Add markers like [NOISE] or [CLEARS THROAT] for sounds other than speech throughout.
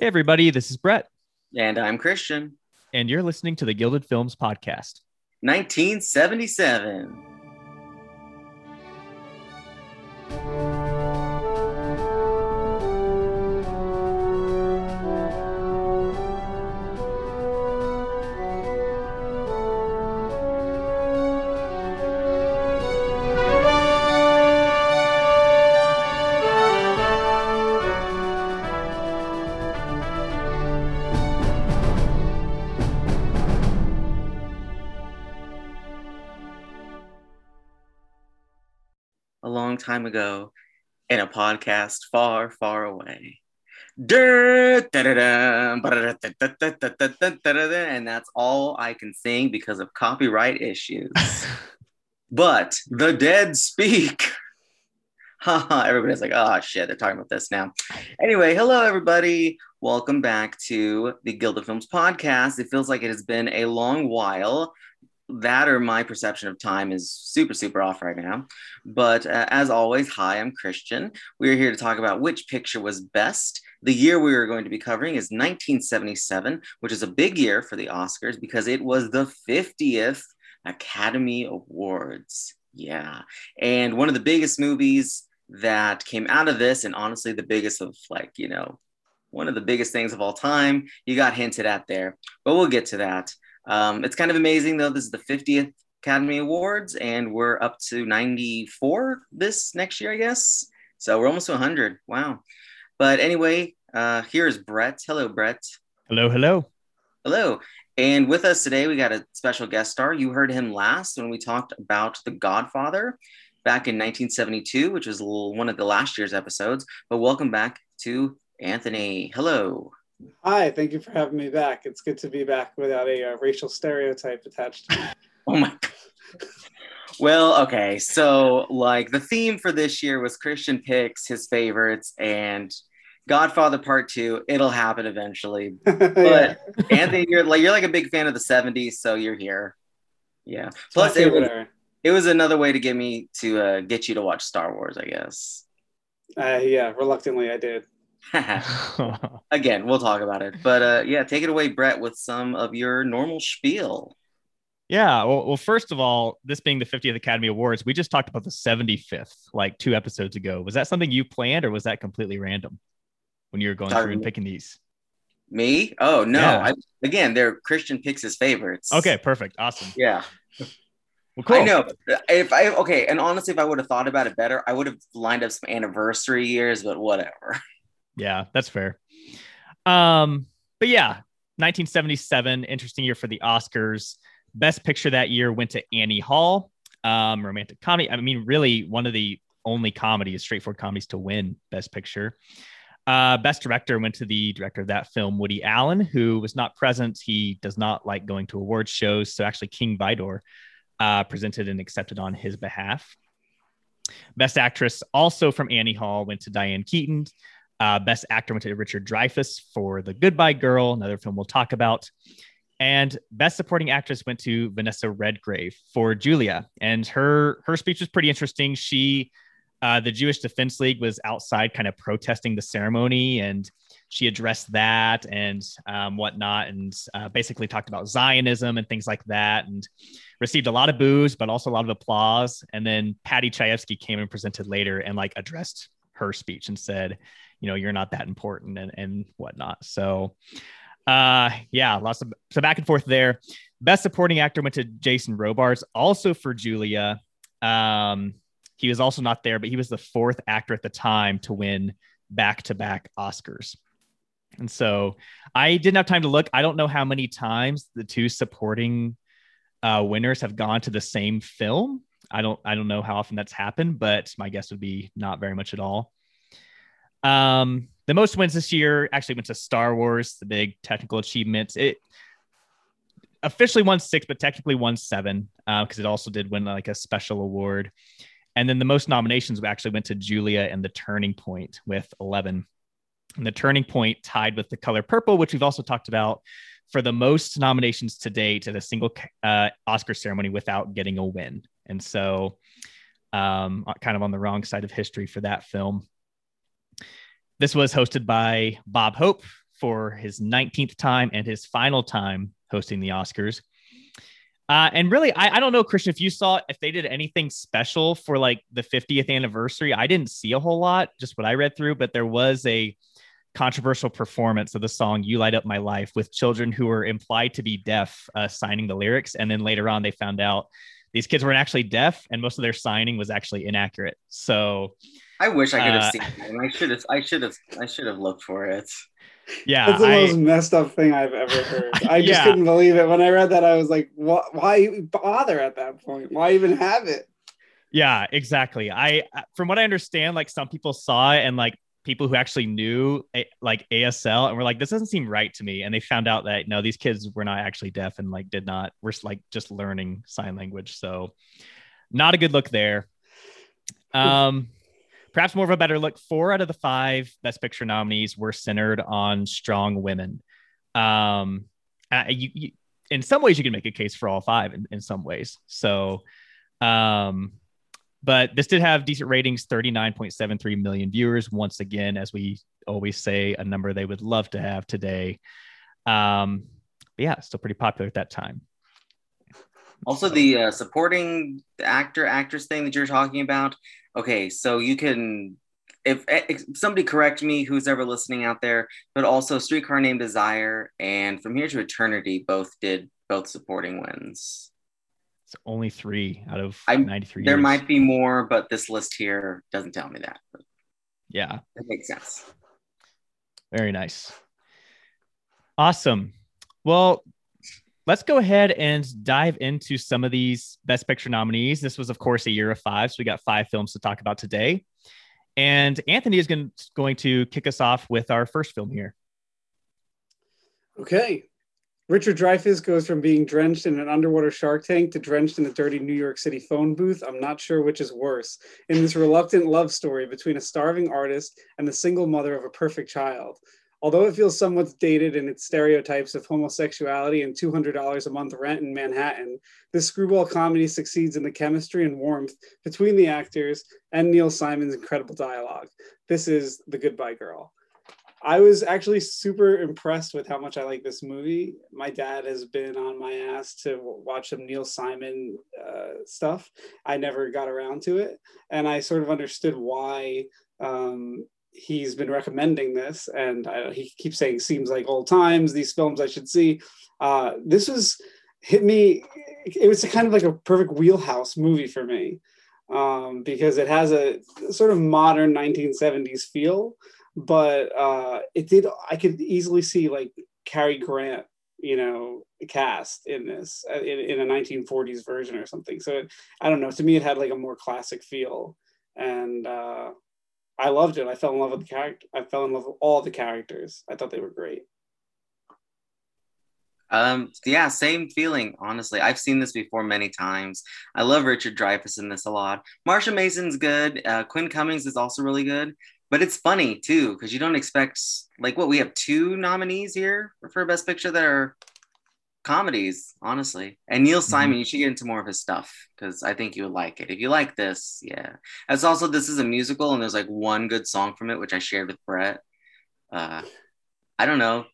Hey, everybody, this is Brett, And I'm Christian. and you're listening to the Gilded Films Podcast. 1977. Time ago in a podcast far, far away. And that's all I can sing because of copyright issues. but the dead speak. Haha, everybody's like, oh shit, they're talking about this now. Anyway, hello everybody. Welcome back to the Gilded Films podcast. It feels like it has been a long while. That or my perception of time is super, super off right now. But uh, as always, hi, I'm Christian. We are here to talk about which picture was best. The year we are going to be covering is 1977, which is a big year for the Oscars because it was the 50th Academy Awards. Yeah. And one of the biggest movies that came out of this, and honestly, the biggest of like, you know, one of the biggest things of all time. You got hinted at there, but we'll get to that. Um, it's kind of amazing though. This is the 50th Academy Awards, and we're up to 94 this next year, I guess. So we're almost to 100. Wow. But anyway, uh, here is Brett. Hello, Brett. Hello, hello. Hello. And with us today, we got a special guest star. You heard him last when we talked about The Godfather back in 1972, which was one of the last year's episodes. But welcome back to Anthony. Hello. Hi, thank you for having me back. It's good to be back without a uh, racial stereotype attached. [LAUGHS] Oh my God. Well, okay. So, like, the theme for this year was Christian picks his favorites and Godfather Part Two. It'll happen eventually. [LAUGHS] But yeah. Anthony, you're like you're like a big fan of the '70s, so you're here. Yeah. Plus, it was, it was another way to get me to uh, get you to watch Star Wars, I guess. Uh, yeah, reluctantly I did. [LAUGHS] [LAUGHS] Again, we'll talk about it. But uh, yeah, take it away, Brett, with some of your normal spiel. yeah. Well, well, first of all, this being the 50th Academy Awards, we just talked about the 75th like two episodes ago. Was that something you planned or was that completely random when you were going through and picking these? Me? Oh no! Yeah. I, again, they're Christian picks his favorites. Okay, perfect. Awesome. Yeah. Well, cool. I know. If I okay, and honestly, if I would have thought about it better, I would have lined up some anniversary years, but whatever. [LAUGHS] Yeah, that's fair. Um, but yeah, 1977, interesting year for the Oscars. Best picture that year went to Annie Hall, um, romantic comedy. I mean, really one of the only comedies, straightforward comedies to win Best Picture. Uh, best director went to the director of that film, Woody Allen, who was not present. He does not like going to award shows. So actually, King Vidor uh, presented and accepted on his behalf. Best actress, also from Annie Hall, went to Diane Keaton. Uh, best actor went to Richard Dreyfuss for The Goodbye Girl, another film we'll talk about. And best supporting actress went to Vanessa Redgrave for Julia. And her her speech was pretty interesting. She uh, the Jewish Defense League was outside kind of protesting the ceremony and she addressed that and um, whatnot and uh, basically talked about Zionism and things like that and received a lot of boos, but also a lot of applause. And then Paddy Chayefsky came and presented later and like addressed her speech and said, you know, you're not that important and, and whatnot. So, uh, yeah, lots of so back and forth there. Best supporting actor went to Jason Robards, also for Julia. Um, he was also not there, but he was the fourth actor at the time to win back to back Oscars. And so I didn't have time to look. I don't know how many times the two supporting uh, winners have gone to the same film. I don't I don't know how often that's happened, but my guess would be not very much at all. Um, the most wins this year actually went to Star Wars, the big technical achievement. It officially won six, but technically won seven because it also did win like a special award. And then the most nominations actually went to Julia and The Turning Point with 11. And The Turning Point tied with The Color Purple, which we've also talked about for the most nominations to date at a single uh, Oscar ceremony without getting a win. And so, um, kind of on the wrong side of history for that film. This was hosted by Bob Hope for his 19th time and his final time hosting the Oscars. Uh, and really, I, I don't know, Christian, if you saw if they did anything special for like the 50th anniversary. I didn't see a whole lot, just what I read through, but there was a controversial performance of the song You Light Up My Life with children who were implied to be deaf uh, signing the lyrics. And then later on, they found out these kids weren't actually deaf and most of their signing was actually inaccurate. So I wish I could have Uh, seen it. And I should have. I should have. I should have looked for it. yeah, That's the I- most messed up thing I've ever heard. I just Yeah. couldn't believe it. When I read that, I was like, what, why bother at that point? Why even have it? Yeah, exactly. I, from what I understand, like some people saw it and like people who actually knew eh, like ASL and were like, this doesn't seem right to me. And they found out that no, these kids were not actually deaf and like did not, were like just learning sign language. So not a good look there. Um, perhaps more of a better look. Four out of the five Best Picture nominees were centered on strong women. Um, uh, you, you, in some ways, you can make a case for all five. In, in some ways, so um, but this did have decent ratings 39.73 million viewers once again as we always say a number they would love to have today um but yeah still pretty popular at that time Also, the uh, supporting actor actress thing that you're talking about. Okay, so you can, if, if somebody correct me, who's ever listening out there, but also Streetcar Named Desire and From Here to Eternity both did both supporting wins. It's only three out of I'm- 93 There years. might be more, but this list here doesn't tell me that. But yeah it makes sense. Very nice. Awesome. Well, let's go ahead and dive into some of these Best Picture nominees. This was, of course, a year of five. So we got five films to talk about today. And Anthony is going, going to kick us off with our first film here. Okay. Richard Dreyfuss goes from being drenched in an underwater shark tank to drenched in a dirty New York City phone booth. I'm not sure which is worse. In this reluctant love story between a starving artist and the single mother of a perfect child. Although it feels somewhat dated in its stereotypes of homosexuality and $200 a month rent in Manhattan, this screwball comedy succeeds in the chemistry and warmth between the actors and Neil Simon's incredible dialogue. This is The Goodbye Girl. I was actually super impressed with how much I like this movie. My dad has been on my ass to watch some Neil Simon uh, stuff. I never got around to it, and I sort of understood why um, he's been recommending this. And I, he keeps saying, "Seems like old times. These films I should see." Uh, this was hit me. It was kind of like a perfect wheelhouse movie for me um, because it has a sort of modern 1970s feel but uh, it did. I could easily see like Cary Grant, you know, cast in this uh, in, in a 1940s version or something. So it, I don't know. To me, it had like a more classic feel, and uh, I loved it. I fell in love with the character. I fell in love with all the characters. I thought they were great. Um, yeah, same feeling. Honestly, I've seen this before many times. I love Richard Dreyfuss in this a lot. Marsha Mason's good. Uh, Quinn Cummings is also really good. But it's funny too because you don't expect like what we have two nominees here for Best Picture that are comedies, honestly. And Neil Simon, you should get into more of his stuff because I think you would like it. If you like this, yeah. As also this is a musical and there's like one good song from it which I shared with Brett. Uh, I don't know.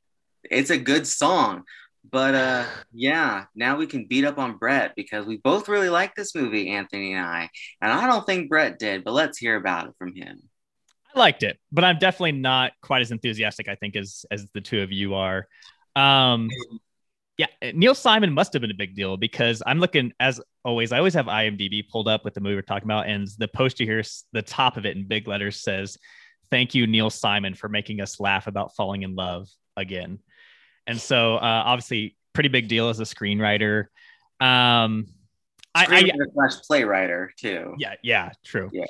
It's a good song. But uh yeah, now we can beat up on Brett because we both really like this movie, Anthony and I. And I don't think Brett did, but let's hear about it from him. I liked it, but I'm definitely not quite as enthusiastic, I think, as as the two of you are. Um, yeah, Neil Simon must have been a big deal because I'm looking as always. I always have IMDb pulled up with the movie we're talking about, and the poster here, the top of it in big letters says, "Thank you, Neil Simon, for making us laugh about falling in love again." And so, uh, obviously, pretty big deal as a screenwriter. Um, I, I Screenwriter slash playwriter too. yeah, yeah, true. Yeah.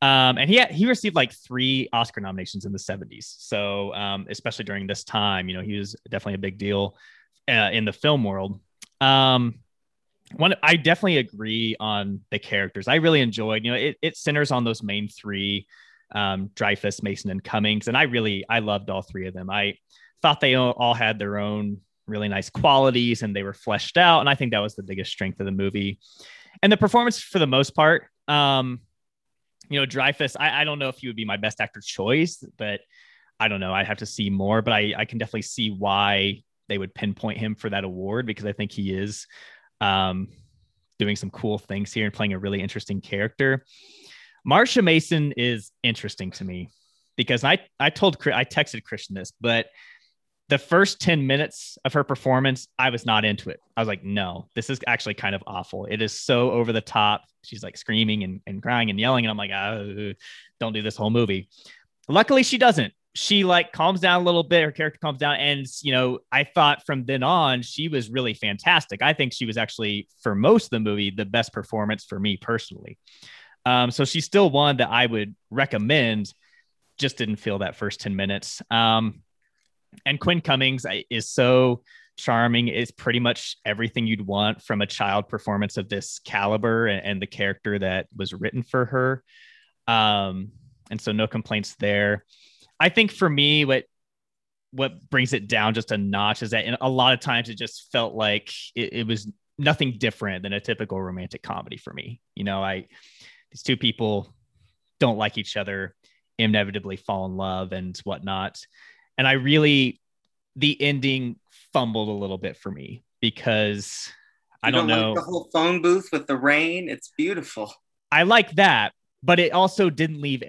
Um, and he he received like three Oscar nominations in the 70s. So, um, especially during this time, you know, he was definitely a big deal uh, in the film world. Um, one, I definitely agree on the characters. I really enjoyed, you know, it, it centers on those main three, um, Dreyfuss, Mason, and Cummings. And I really, I loved all three of them. I thought they all, all had their own really nice qualities and they were fleshed out. And I think that was the biggest strength of the movie. And the performance for the most part, um, you know, Dreyfuss, I, I don't know if he would be my best actor choice, but I don't know. I'd have to see more, but I, I can definitely see why they would pinpoint him for that award because I think he is um, doing some cool things here and playing a really interesting character. Marsha Mason is interesting to me because I I told I texted Christian this, but the first 10 minutes of her performance, I was not into it. I was like, no, this is actually kind of awful. It is so over the top. She's like screaming and, and crying and yelling. And I'm like, oh, don't do this whole movie. Luckily, she doesn't. She like calms down a little bit. Her character calms down. And, you know, I thought from then on, she was really fantastic. I think she was actually, for most of the movie, the best performance for me personally. Um, so she's still one that I would recommend. Just didn't feel that first 10 minutes. Um, and Quinn Cummings is so charming. Is pretty much everything you'd want from a child performance of this caliber and, and the character that was written for her. Um, and so no complaints there. I think for me, what what brings it down just a notch is that in a lot of times it just felt like it, it was nothing different than a typical romantic comedy for me. You know, I these two people don't like each other, inevitably fall in love and whatnot and I really the ending fumbled a little bit for me because you I don't, don't know like the whole phone booth with the rain. It's beautiful. I like that, but it also didn't leave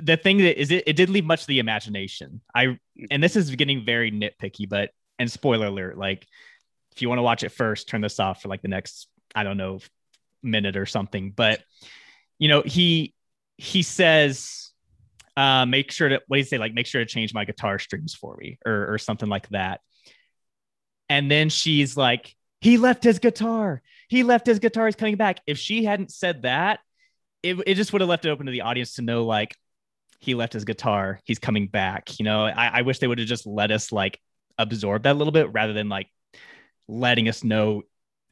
the thing that is it, it did leave much to the imagination. I and this is getting very nitpicky, but and spoiler alert, like if you want to watch it first, turn this off for like the next, I don't know, minute or something. But you know, he he says uh, make sure to what do you say? Like, make sure to change my guitar strings for me, or or something like that. And then she's like, he left his guitar. He left his guitar. He's coming back. If she hadn't said that, it, it just would have left it open to the audience to know, like, he left his guitar. He's coming back. You know, I, I wish they would have just let us like absorb that a little bit rather than like letting us know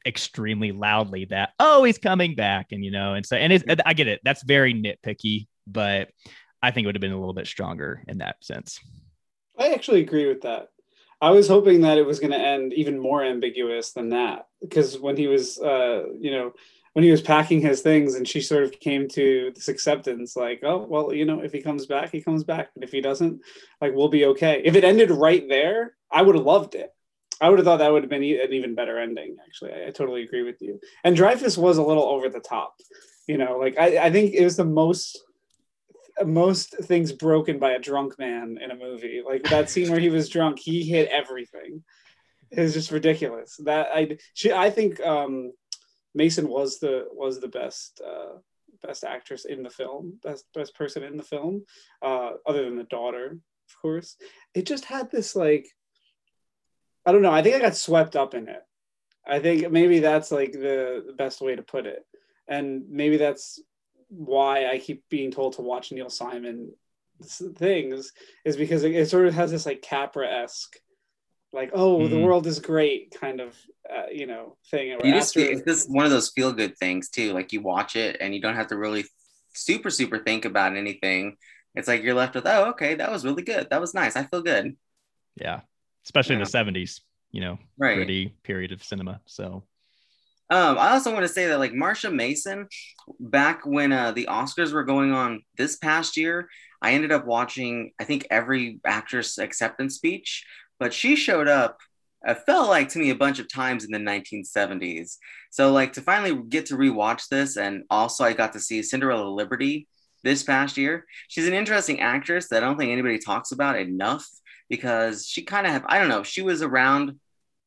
extremely loudly that oh he's coming back and you know and so and it's, I get it that's very nitpicky but I think it would have been a little bit stronger in that sense. I actually agree with that. I was hoping that it was going to end even more ambiguous than that because when he was, uh, you know, when he was packing his things and she sort of came to this acceptance, like, oh, well, you know, if he comes back, he comes back. But if he doesn't, like, we'll be okay. If it ended right there, I would have loved it. I would have thought that would have been an even better ending, actually. I, I totally agree with you. And Dreyfuss was a little over the top. You know, like, I, I think it was the most most things broken by a drunk man in a movie. Like that scene where he was drunk, he hit everything. It was just ridiculous. That I she I think um, Mason was the was the best uh, best actress in the film, best best person in the film, uh, other than the daughter, of course. It just had this like I don't know. I think I got swept up in it. I think maybe that's like the, the best way to put it. And maybe that's why I keep being told to watch Neil Simon things is because it, it sort of has this like Capra esque, like oh mm-hmm. the world is great kind of uh, you know thing. You just after... it's just one of those feel good things too. Like you watch it and you don't have to really super super think about anything. It's like you're left with oh okay that was really good that was nice I feel good. Yeah, especially yeah. in the '70s, you know, right. pretty period of cinema. So um, I also want to say that like Marsha Mason, back when uh, the Oscars were going on this past year, I ended up watching I think every actress acceptance speech, but she showed up. It felt like to me a bunch of times in the 1970s. So like to finally get to rewatch this, and also I got to see Cinderella Liberty this past year. She's an interesting actress that I don't think anybody talks about enough because she kind of have I don't know she was around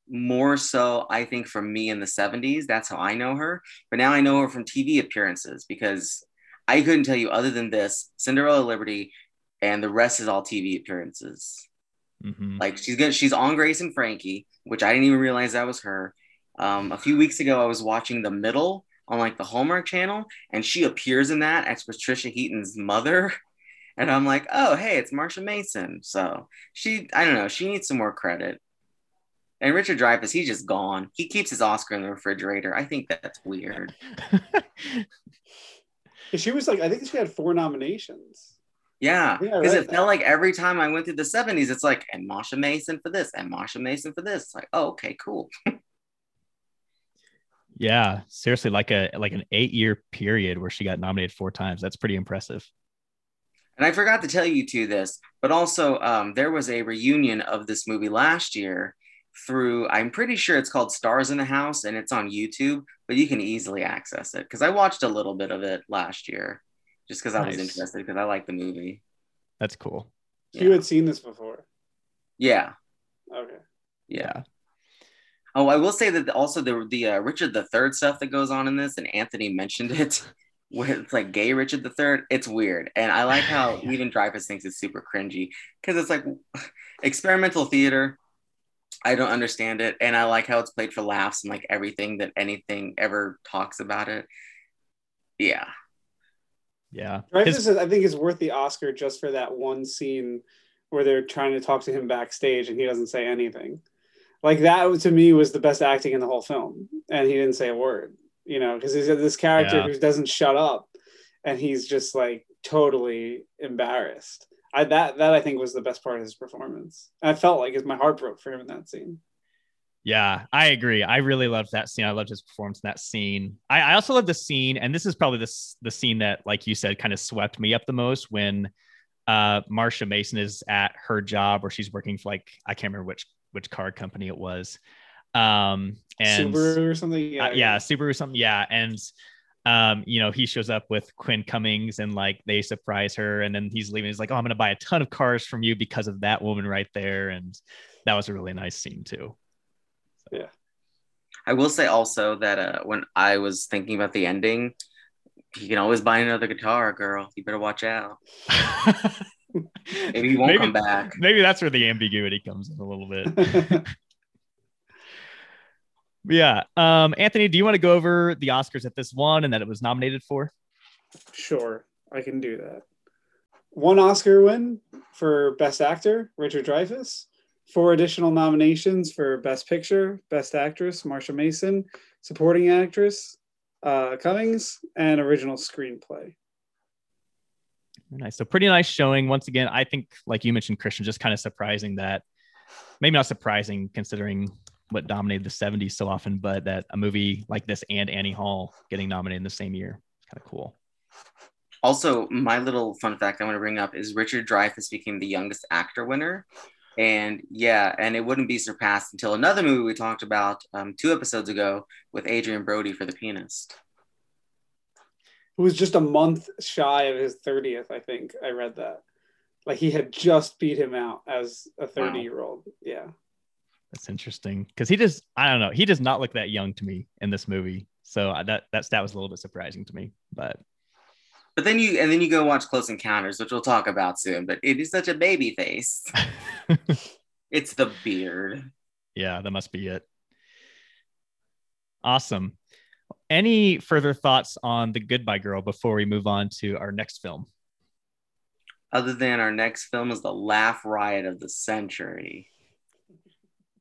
more so i think from me in the 70s that's how i know her. But now i know her from tv appearances because i couldn't tell you other than this cinderella liberty and the rest is all tv appearances. Mm-hmm. like she's good. She's on grace and frankie which i didn't even realize that was her. Um, a few weeks ago i was watching the middle on like the hallmark channel and she appears in that as patricia heaton's mother. [LAUGHS] And i'm like oh hey it's marsha mason. So she i don't know. She needs some more credit and Richard Dreyfuss, he's just gone. He keeps his Oscar in the refrigerator. I think that's weird. [LAUGHS] she was like, I think she had four nominations. Yeah, because yeah, it felt like every time I went through the 70s, it's like, and Marsha Mason for this, and Marsha Mason for this. It's like, oh, okay, cool. [LAUGHS] yeah, seriously, like a like an eight year period where she got nominated four times. That's pretty impressive. And I forgot to tell you two this, but also um, there was a reunion of this movie last year through, I'm pretty sure it's called Stars in the House and it's on YouTube, but you can easily access it because I watched a little bit of it last year just because I was interested because I like the movie. That's cool. You had seen this before. Yeah. Okay. Yeah. Oh, I will say that also the the uh, Richard the Third stuff that goes on in this, and Anthony mentioned it, [LAUGHS] where it's like gay Richard the Third. It's weird, and I like how [LAUGHS] Yeah. even Dreyfuss thinks it's super cringy because it's like [LAUGHS] experimental theater. I don't understand it, and I like how it's played for laughs and like everything that anything ever talks about it. Yeah, Yeah. Dreyfuss, His- I think, is worth the Oscar just for that one scene where they're trying to talk to him backstage and he doesn't say anything. Like that to me was the best acting in the whole film, and he didn't say a word. You know, because he's this character Yeah. who doesn't shut up, and he's just like totally embarrassed. I that that I think was the best part of his performance. I felt like my heart broke for him in that scene. Yeah, I agree. I really loved that scene. I loved his performance in that scene. I, I also love the scene, and this is probably the the scene that, like you said, kind of swept me up the most when uh Marsha Mason is at her job where she's working for like I can't remember which which car company it was. Um and Subaru or something. yeah, uh, yeah, Subaru something. Yeah, and um, you know, he shows up with Quinn Cummings and like they surprise her, and then he's leaving. He's like, "Oh, I'm gonna buy a ton of cars from you because of that woman right there," and that was a really nice scene too. Yeah, I will say also that uh, when I was thinking about the ending, he can always buy another guitar, girl. You better watch out. [LAUGHS] Maybe he won't maybe, come back. maybe that's where the ambiguity comes in a little bit. [LAUGHS] Yeah, um, Anthony, do you want to go over the Oscars that this won and that it was nominated for? Sure, I can do that. One Oscar win for Best Actor, Richard Dreyfuss. Four additional nominations for Best Picture, Best Actress, Marsha Mason, Supporting Actress, uh, Cummings, and Original Screenplay. Nice. So pretty nice showing. Once again, I think, like you mentioned, Christian, just kind of surprising that maybe not surprising considering what dominated the 70s so often, but that a movie like this and Annie Hall getting nominated in the same year. It's kind of cool. Also, my little fun fact I want to bring up is Richard Dreyfuss became the youngest actor winner. And yeah, and it wouldn't be surpassed until another movie we talked about um, two episodes ago with Adrien Brody for The Pianist. Who was just a month shy of his 30th, I think. I read that. Like he had just beat him out as a 30 year old. Yeah. That's interesting because he just, I don't know, he does not look that young to me in this movie. So I- that that stat was a little bit surprising to me, but But then you and then you go watch Close Encounters, which we'll talk about soon. But it is such a baby face. [LAUGHS] it's the beard. yeah, that must be it. Awesome. Any further thoughts on the Goodbye Girl before we move on to our next film? Other than our next film is the laugh riot of the century.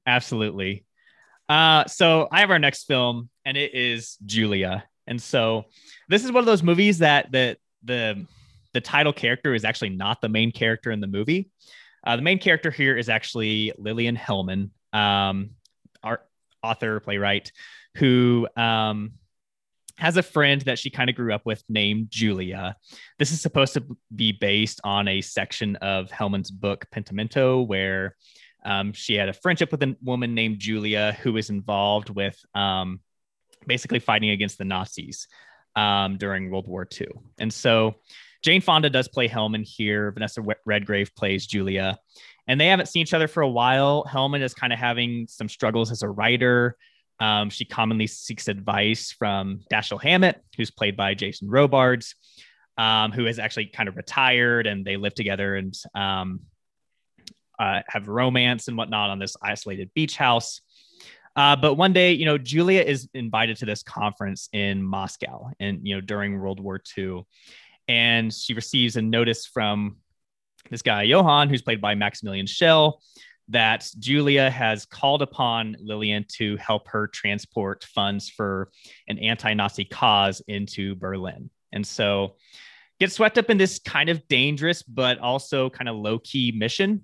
Absolutely. Uh, so I have our next film, and it is Julia. And so this is one of those movies that the the the title character is actually not the main character in the movie. Uh, the main character here is actually Lillian Hellman, um, our author playwright, who um, has a friend that she kind of grew up with named Julia. This is supposed to be based on a section of Hellman's book Pentimento, where um, she had a friendship with a woman named Julia who was involved with um, basically fighting against the Nazis um, during World War II. And so Jane Fonda does play Hellman here. Vanessa Redgrave plays Julia. And they haven't seen each other for a while. Hellman is kind of having some struggles as a writer. Um, she commonly seeks advice from Dashiell Hammett, who's played by Jason Robards, um, who has actually kind of retired and they live together and um, uh, have romance and whatnot on this isolated beach house. Uh, but one day, you know, Julia is invited to this conference in Moscow and, you know, during World War II. And she receives a notice from this guy, Johann, who's played by Maximilian Schell, that Julia has called upon Lillian to help her transport funds for an anti Nazi cause into Berlin. And so gets swept up in this kind of dangerous, but also kind of low key mission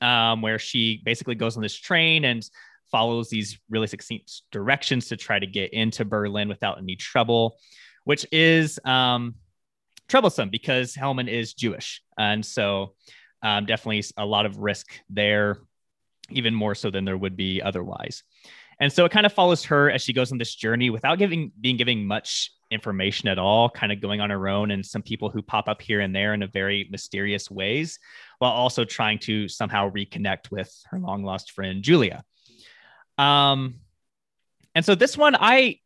um, where she basically goes on this train and follows these really succinct directions to try to get into Berlin without any trouble, which is, um, troublesome because Hellman is Jewish, and so um, definitely a lot of risk there, even more so than there would be otherwise. And so it kind of follows her as she goes on this journey without giving being giving much information at all, kind of going on her own, and some people who pop up here and there in a very mysterious ways, while also trying to somehow reconnect with her long lost friend Julia. Um, and so this one, I,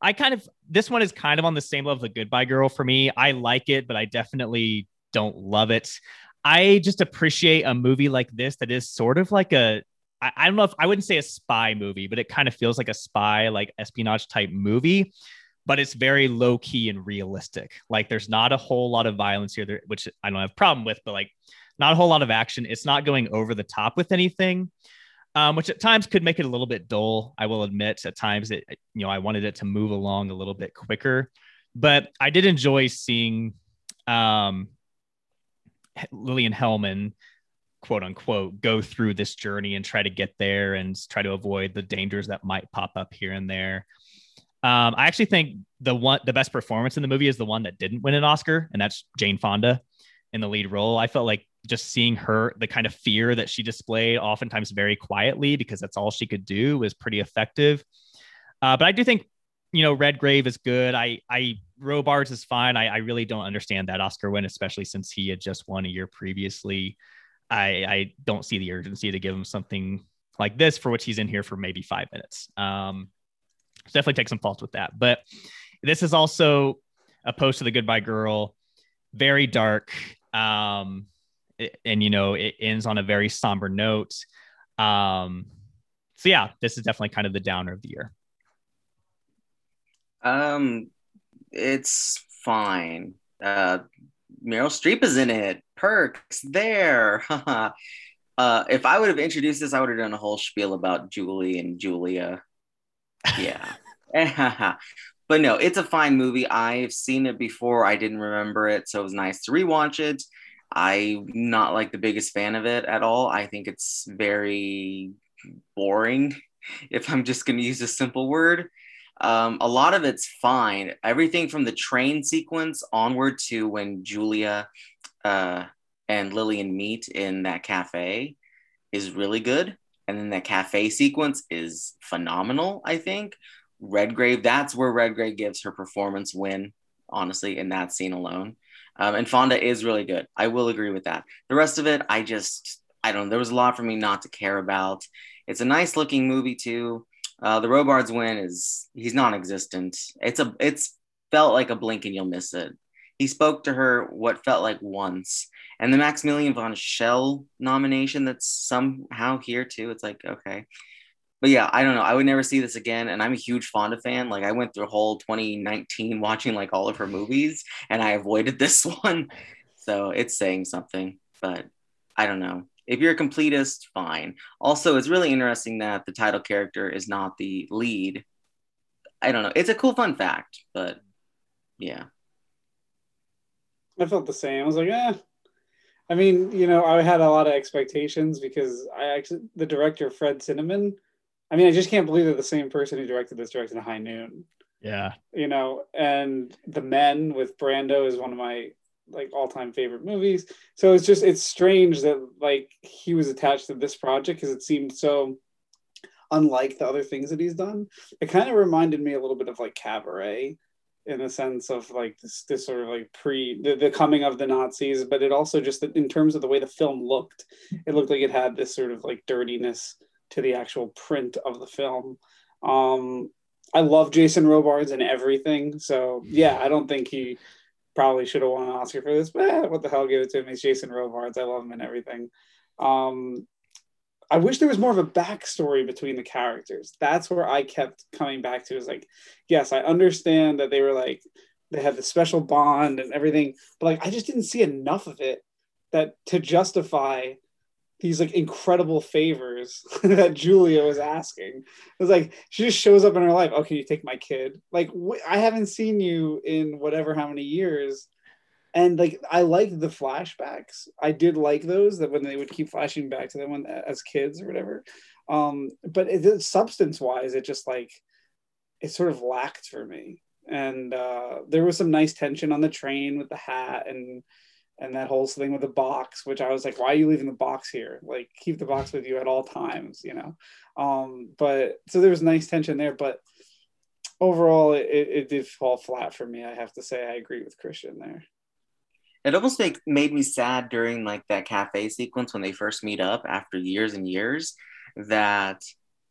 I kind of this one is kind of on the same level of Goodbye Girl for me. I like it, but I definitely don't love it. I just appreciate a movie like this that is sort of like a I, I don't know if I wouldn't say a spy movie, but it kind of feels like a spy, like espionage type movie but it's very low key and realistic. Like there's not a whole lot of violence here, which I don't have a problem with, but like not a whole lot of action. It's not going over the top with anything, um, which at times could make it a little bit dull. I will admit at times it, you know, I wanted it to move along a little bit quicker, but I did enjoy seeing um, Lillian Hellman quote unquote go through this journey and try to get there and try to avoid the dangers that might pop up here and there. Um, I actually think the one the best performance in the movie is the one that didn't win an Oscar, and that's Jane Fonda in the lead role. I felt like just seeing her, the kind of fear that she displayed, oftentimes very quietly, because that's all she could do, was pretty effective. Uh, but I do think, you know, Redgrave is good. I, I, Robards is fine. I, I really don't understand that Oscar win, especially since he had just won a year previously. I, I don't see the urgency to give him something like this for which he's in here for maybe five minutes. Um, definitely take some fault with that. But this is also a post to the Goodbye Girl, very dark. Um, and you know, it ends on a very somber note. Um, so yeah, this is definitely kind of the downer of the year. Um, it's fine. Uh, Meryl Streep is in it. Perks there. [LAUGHS] uh, if I would have introduced this, I would have done a whole spiel about Julie and Julia yeah. [LAUGHS] but no, it's a fine movie. I've seen it before. I didn't remember it, so it was nice to rewatch it. I'm not like the biggest fan of it at all. I think it's very boring, [LAUGHS] if I'm just going to use a simple word. Um, a lot of it's fine. Everything from the train sequence onward to when Julia uh, and Lillian meet in that cafe is really good and then the cafe sequence is phenomenal i think. Redgrave that's where redgrave gives her performance win honestly in that scene alone. Um, and fonda is really good. I will agree with that. The rest of it i just i don't know. There was a lot for me not to care about. It's a nice looking movie too. Uh, the robards win is he's non-existent. It's a it's felt like a blink and you'll miss it. He spoke to her what felt like once and the Maximilian von Schell nomination that's somehow here too. It's like, okay. But yeah, I don't know. I would never see this again. And I'm a huge Fonda fan. Like I went through whole 2019 watching like all of her movies and I avoided [LAUGHS] this one. So it's saying something, but I don't know. If you're a completist, fine. Also, it's really interesting that the title character is not the lead. I don't know. It's a cool fun fact, but yeah. I felt the same. I was like, eh, I mean, you know, I had a lot of expectations because I actually the director Fred Zinnemann. I mean, I just can't believe they're the same person who directed this directed High Noon. Yeah. You know, and The Men with Brando is one of my like all-time favorite movies. So it's just it's strange that like he was attached to this project because it seemed so unlike the other things that he's done. It kind of reminded me a little bit of like Cabaret in the sense of like this, this sort of like pre the, the coming of the Nazis, but it also just in terms of the way the film looked, it looked like it had this sort of like dirtiness to the actual print of the film. Um, I love Jason Robards and everything, so yeah, I don't think he probably should have won an Oscar for this, but eh, what the hell, give it to him. He's Jason Robards. I love him and everything. Um, I wish there was more of a backstory between the characters. That's where I kept coming back to is like, yes, I understand that they were like they had the special bond and everything, but like I just didn't see enough of it that to justify these like incredible favors [LAUGHS] that Julia was asking. It was like she just shows up in her life. Oh, can you take my kid? Like wh- I haven't seen you in whatever how many years and like I liked the flashbacks. I did like those that when they would keep flashing back to them when as kids or whatever. Um, but it, substance wise, it just like it sort of lacked for me. and uh, there was some nice tension on the train with the hat and and that whole thing with the box, which I was like, why are you leaving the box here? Like, keep the box with you at all times, you know. Um, but so there was nice tension there, but overall, it, it did fall flat for me. I have to say, I agree with Christian there. It almost make, made me sad during like that cafe sequence when they first meet up after years and years that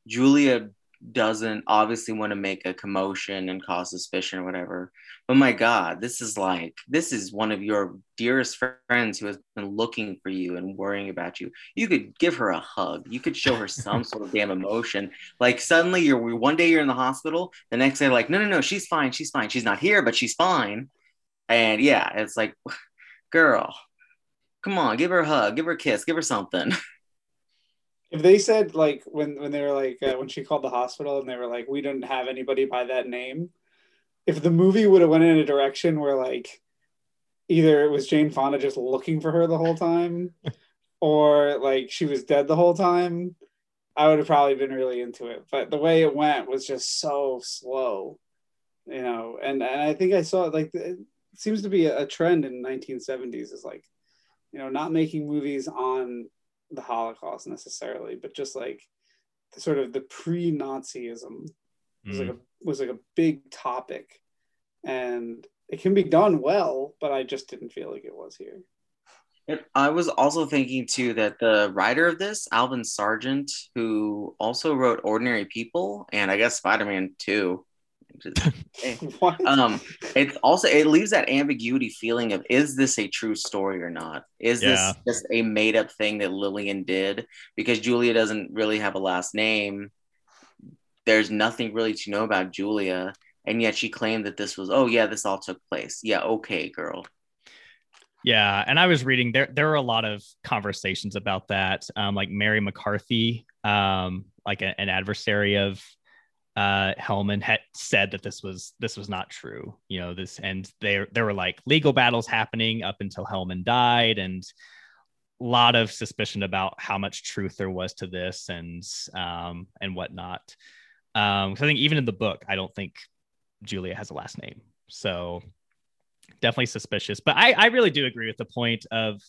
Julia doesn't obviously want to make a commotion and cause suspicion or whatever. But my God, this is like, this is one of your dearest friends who has been looking for you and worrying about you. You could give her a hug. You could show her some sort of damn emotion. Like suddenly you're one day you're in the hospital, the next day, like, no, no, no, she's fine. She's fine. She's not here, but she's fine. And yeah, it's like, girl, come on, give her a hug, give her a kiss, give her something. [LAUGHS] If they said like when when they were like uh, when she called the hospital and they were like we don't have anybody by that name, if the movie would have went in a direction where like either it was Jane Fonda just looking for her the whole time, [LAUGHS] or like she was dead the whole time, I would have probably been really into it. But the way it went was just so slow, you know. And and I think I saw like it seems to be a trend in 1970s is like, you know, not making movies on the Holocaust necessarily, but just like the, sort of the pre-Nazism was like a mm-hmm. was like a big topic, and it can be done well, but I just didn't feel like it was here. I was also thinking too that the writer of this, Alvin Sargent, who also wrote Ordinary People and I guess Spider Man 2, [LAUGHS] um, it's also it leaves that ambiguity feeling of is this a true story or not? Is yeah. this just a made up thing that Lillian did? Because Julia doesn't really have a last name. There's nothing really to know about Julia, and yet she claimed that this was oh yeah, this all took place. Yeah, okay, girl. Yeah, and I was reading there. There were a lot of conversations about that. Um, like Mary McCarthy, um, like a, an adversary of uh Hellman had said that this was this was not true you know this and there there were like legal battles happening up until Hellman died and a lot of suspicion about how much truth there was to this and um and whatnot. Um so I think even in the book I don't think Julia has a last name. So definitely suspicious. But I I really do agree with the point of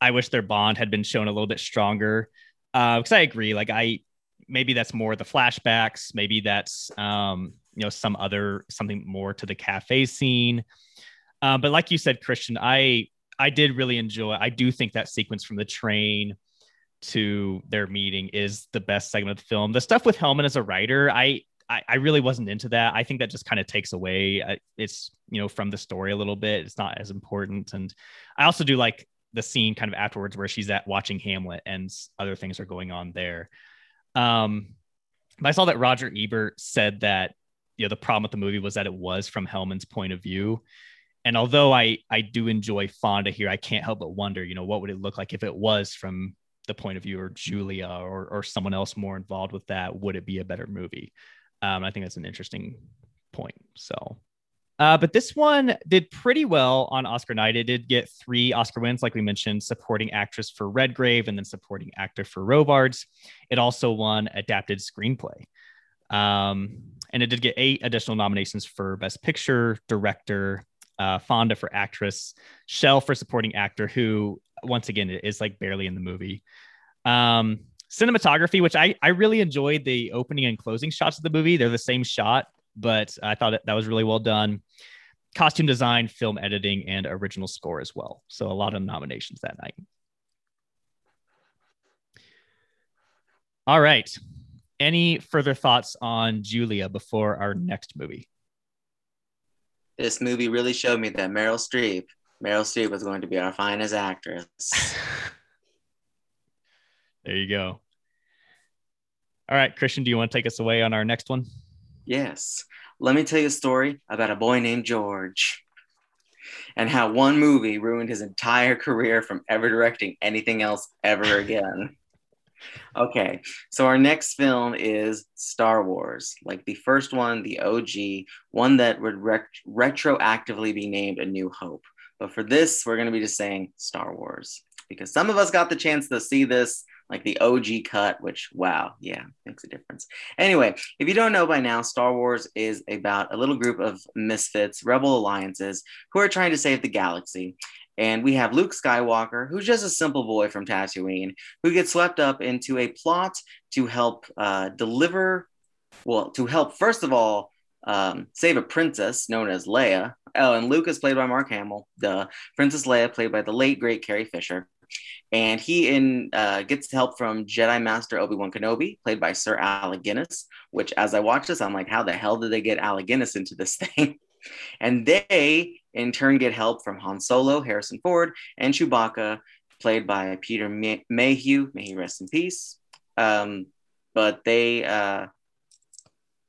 I wish their bond had been shown a little bit stronger. Uh because I agree like I maybe that's more the flashbacks maybe that's um, you know some other something more to the cafe scene uh, but like you said christian i i did really enjoy i do think that sequence from the train to their meeting is the best segment of the film the stuff with hellman as a writer i I, really wasn't into that. I think that just kind of takes away uh, it's you know from the story a little bit. It's not as important, and I also do like the scene kind of afterwards where she's at watching Hamlet and other things are going on there. Um, I saw that Roger Ebert said that you know the problem with the movie was that it was from Hellman's point of view. And although I I do enjoy Fonda here, I can't help but wonder, you know, what would it look like if it was from the point of view or Julia or or someone else more involved with that? Would it be a better movie? Um, I think that's an interesting point. So uh, but this one did pretty well on Oscar night. It did get three Oscar wins, like we mentioned, supporting actress for Redgrave and then supporting actor for Robards. It also won adapted screenplay. Um, and it did get eight additional nominations for Best Picture, Director, uh, Fonda for Actress, Schell for Supporting Actor, who, once again, is like barely in the movie. Um, cinematography, which I, I really enjoyed the opening and closing shots of the movie. They're the same shot but I thought that, was really well done. Costume design, film editing, and original score as well. So a lot of nominations that night. All right. Any further thoughts on Julia before our next movie? This movie really showed me that Meryl Streep, Meryl Streep was going to be our finest actress. [LAUGHS] there you go. All right, Christian, do you want to take us away on our next one? Yes. Let me tell you a story about a boy named George and how one movie ruined his entire career from ever directing anything else ever [LAUGHS] again. okay, so our next film is Star Wars, like the first one, the OG, one that would ret- retroactively be named A New Hope. But for this, we're going to be just saying Star Wars because some of us got the chance to see this like the OG cut, which wow, yeah, makes a difference. Anyway, if you don't know by now, Star Wars is about a little group of misfits, rebel alliances who are trying to save the galaxy. And we have Luke Skywalker, who's just a simple boy from Tatooine, who gets swept up into a plot to help uh, deliver, well, to help, first of all, um, save a princess known as Leia. Oh, and Luke is played by Mark Hamill. The Princess Leia, played by the late great Carrie Fisher, and he in uh, gets help from Jedi Master Obi Wan Kenobi, played by Sir Alec Guinness. Which, as I watch this, I'm like, how the hell did they get Alec Guinness into this [LAUGHS] thing? and they, in turn, get help from Han Solo, Harrison Ford, and Chewbacca, played by Peter Mayhew. May he rest in peace. Um, but they uh,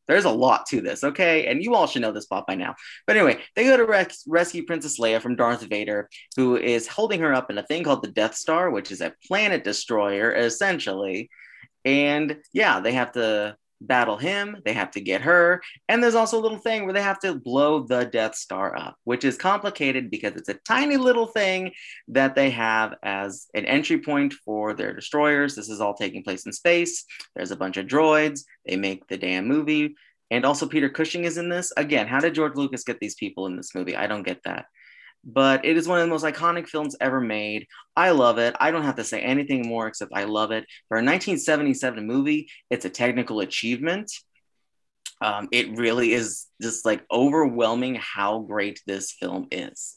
there's a lot to this, okay? And you all should know this plot by now. But anyway, they go to res- rescue Princess Leia from Darth Vader, who is holding her up in a thing called the Death Star, which is a planet destroyer, essentially. And yeah, they have to battle him, they have to get her. And there's also a little thing where they have to blow the Death Star up, which is complicated because it's a tiny little thing that they have as an entry point for their destroyers. This is all taking place in space. There's a bunch of droids. They make the damn movie. And also, Peter Cushing is in this. Again, how did George Lucas get these people in this movie? I don't get that but it is one of the most iconic films ever made. I love it. I don't have to say anything more except I love it. For a 1977 movie, it's a technical achievement. Um, it really is just like overwhelming how great this film is.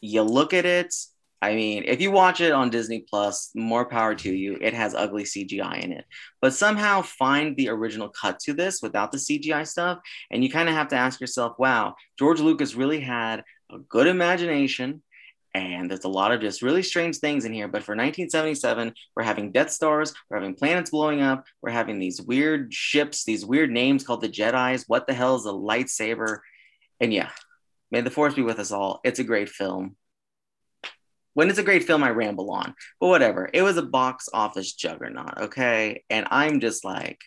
You look at it, I mean, if you watch it on Disney Plus, more power to you. It has ugly CGI in it. But somehow find the original cut to this without the CGI stuff. And you kind of have to ask yourself, wow, George Lucas really had a good imagination and there's a lot of just really strange things in here. But for 1977, we're having Death Stars, we're having planets blowing up, we're having these weird ships, these weird names called the Jedi's. What the hell is a lightsaber? And yeah, may the force be with us all. It's a great film. When it's a great film, I ramble on, but whatever. It was a box office juggernaut, okay? And I'm just like,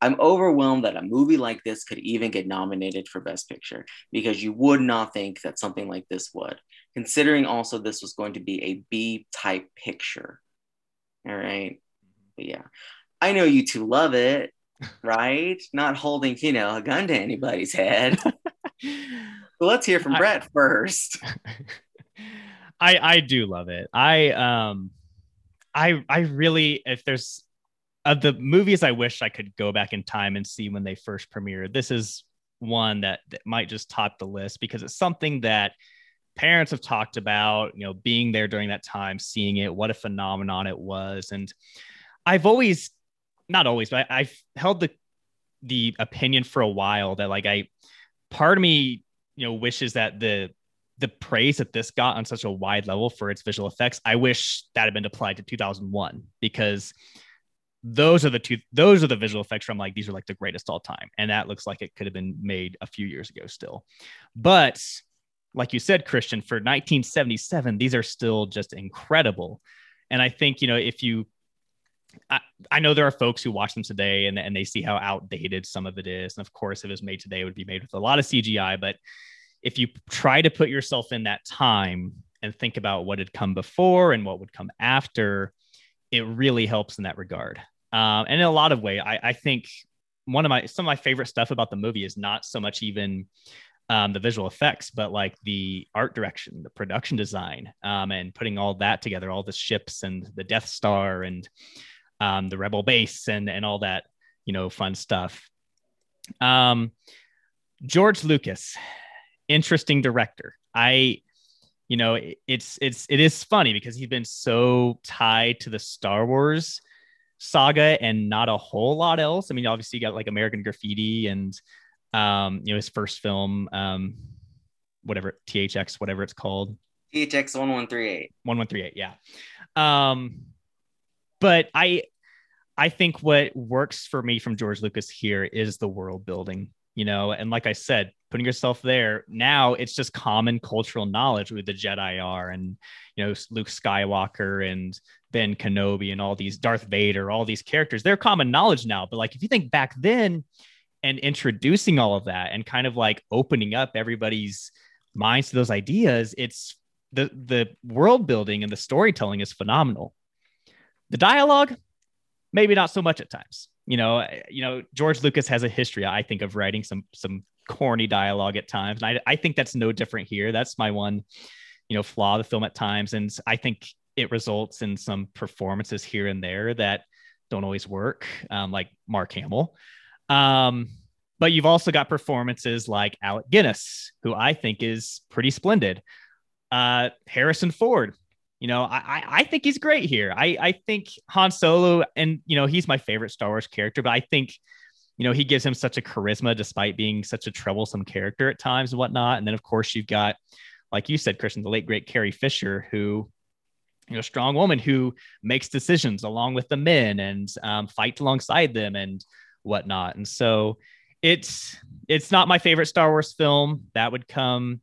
I'm overwhelmed that a movie like this could even get nominated for Best Picture because you would not think that something like this would, considering also this was going to be a B type picture. All right. But yeah. I know you two love it, [LAUGHS] right? not holding, you know, a gun to anybody's head. [LAUGHS] let's hear from I, Brett first. [LAUGHS] I I do love it. I um I I really if there's of the movies I wish I could go back in time and see when they first premiered, this is one that, that might just top the list because it's something that parents have talked about, you know, being there during that time, seeing it, what a phenomenon it was. And I've always, not always, but I, I've held the the opinion for a while that like I part of me, you know, wishes that the the praise that this got on such a wide level for its visual effects, I wish that had been applied to 2001 because those are the two those are the visual effects from like these are like the greatest all time. And that looks like it could have been made a few years ago still. But like you said christian for 1977 these are still just incredible. And i think you know if you I, I know there are folks who watch them today and, and they see how outdated some of it is. And of course if it was made today it would be made with a lot of cgi but if you try to put yourself in that time and think about what had come before and what would come after it really helps in that regard. Um, and in a lot of way, I, I think one of my some of my favorite stuff about the movie is not so much even um, the visual effects, but like the art direction, the production design, um, and putting all that together, all the ships and the Death Star and um, the Rebel base and and all that, you know, fun stuff. Um, George Lucas, interesting director. I you know, it's it's it is funny because he's been so tied to the Star Wars saga and not a whole lot else. I mean, obviously you got like American Graffiti and um, you know, his first film, um, whatever THX, whatever it's called. THX 1138. 1138, yeah. Um, but I I think what works for me from George Lucas here is the world building, you know, and like I said, putting yourself there now it's just common cultural knowledge with the jedi are and you know luke skywalker and ben kenobi and all these darth vader all these characters they're common knowledge now but like if you think back then and introducing all of that and kind of like opening up everybody's minds to those ideas it's the the world building and the storytelling is phenomenal the dialogue maybe not so much at times. You know, you know, George Lucas has a history, I think, of writing some some corny dialogue at times. And I, I think that's no different here. That's my one, you know, flaw of the film at times. And I think it results in some performances here and there that don't always work, um, like Mark Hamill. Um, but you've also got performances like Alec Guinness, who I think is pretty splendid. Uh, Harrison Ford, you know, I, I think he's great here. I, I think Han Solo, and you know, he's my favorite Star Wars character, but I think, you know, he gives him such a charisma despite being such a troublesome character at times and whatnot. And then, of course, you've got, like you said, Christian, the late great Carrie Fisher, who, you know, strong woman who makes decisions along with the men and um, fights alongside them and whatnot. And so, it's it's not my favorite Star Wars film. That would come,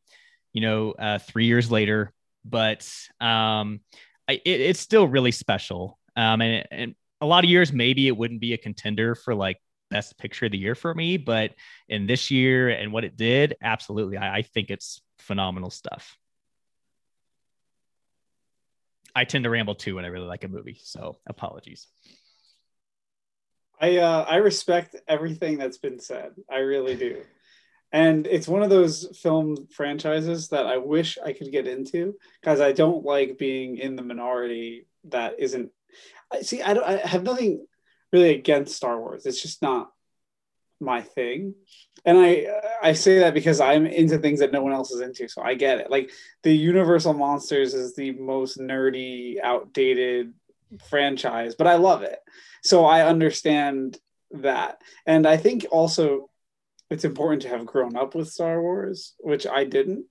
you know, uh, three years later but um, it, it's still really special. Um, and, and a lot of years, maybe it wouldn't be a contender for like best picture of the year for me, but in this year and what it did, absolutely. I, I think it's phenomenal stuff. I tend to ramble too when I really like a movie, so apologies. I uh, I respect everything that's been said. I really do and it's one of those film franchises that I wish I could get into because I don't like being in the minority that isn't. I see. I don't. I have nothing really against Star Wars. It's just not my thing, and I I say that because I'm into things that no one else is into. So I get it. Like the Universal Monsters is the most nerdy, outdated franchise, but I love it. So I understand that, and I think also it's important to have grown up with Star Wars, which I didn't.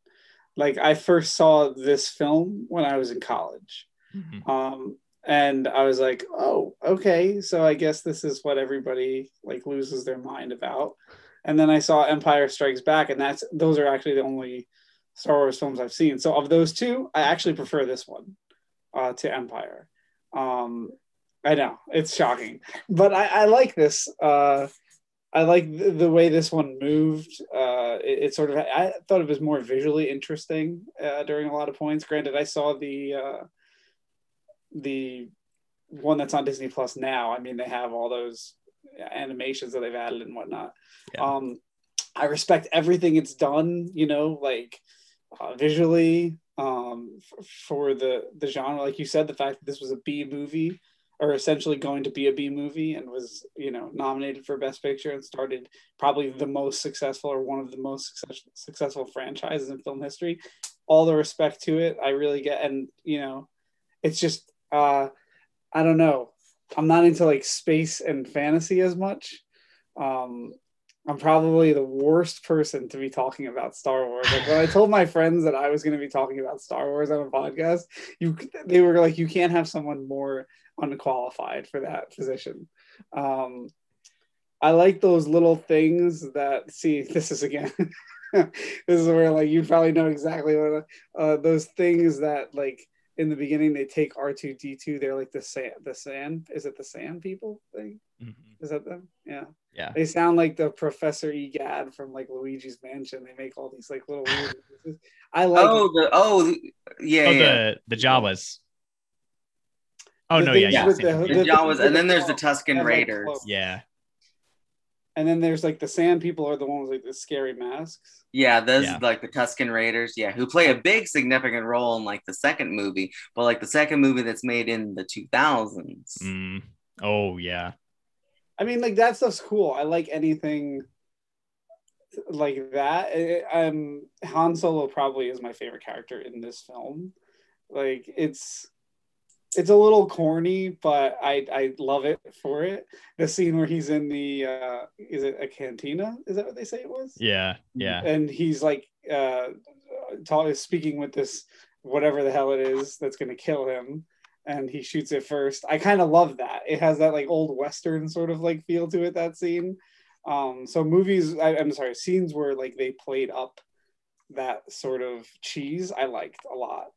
Like I first saw this film when I was in college. Mm-hmm. Um, and I was like, oh, okay, so I guess this is what everybody like loses their mind about. And then I saw Empire Strikes Back, and that's those are actually the only Star Wars films I've seen. So of those two, I actually prefer this one uh, to Empire. Um, I know it's shocking, but I, I like this. Uh, I like the, the, way this one moved. Uh, it, it, sort of I thought it was more visually interesting uh, during a lot of points. Granted, I saw the uh, the one that's on Disney Plus now. I mean, they have all those animations that they've added and whatnot. Yeah. Um, I respect everything it's done. You know, like uh, visually um, f- for the the genre. Like you said, the fact that this was a B movie or essentially going to be a B movie and was, you know, nominated for Best Picture and started probably the most successful or one of the most success, successful franchises in film history. All the respect to it, I really get, and you know, it's just, uh, I don't know, I'm not into like space and fantasy as much. Um, I'm probably the worst person to be talking about Star Wars. Like when I told my friends that I was going to be talking about Star Wars on a podcast, you they were like, you can't have someone more unqualified for that position. Um, I like those little things that see. This is again. [LAUGHS] this is where like you probably know exactly what uh, those things that like in the beginning they take R2D2 they're like the sand the sand is it the sand people thing mm-hmm. is that them yeah yeah they sound like the Professor Egad from like Luigi's Mansion they make all these like little [LAUGHS] I like oh the oh yeah, oh, yeah. the the Jawas oh no yeah, yeah. The, the, the, Jawas and then there's the Tusken Raiders like yeah and then there's like the sand people are the ones with like the scary masks. Yeah, those yeah. like the Tusken Raiders, yeah, who play a big significant role in like the second movie, but like the second movie that's made in the 2000s. Mm. Oh yeah. I mean, like that stuff's cool. I like anything like that. It, um, Han Solo probably is my favorite character in this film. Like it's it's a little corny, but I I love it for it. The scene where he's in the uh is it a cantina? Is that what they say it was? Yeah, yeah. And he's like uh talk, speaking with this whatever the hell it is that's gonna kill him, and he shoots it first. I kind of love that. It has that like old western sort of like feel to it. That scene. Um, so movies, I, I'm sorry, scenes where like they played up that sort of cheese, I liked a lot.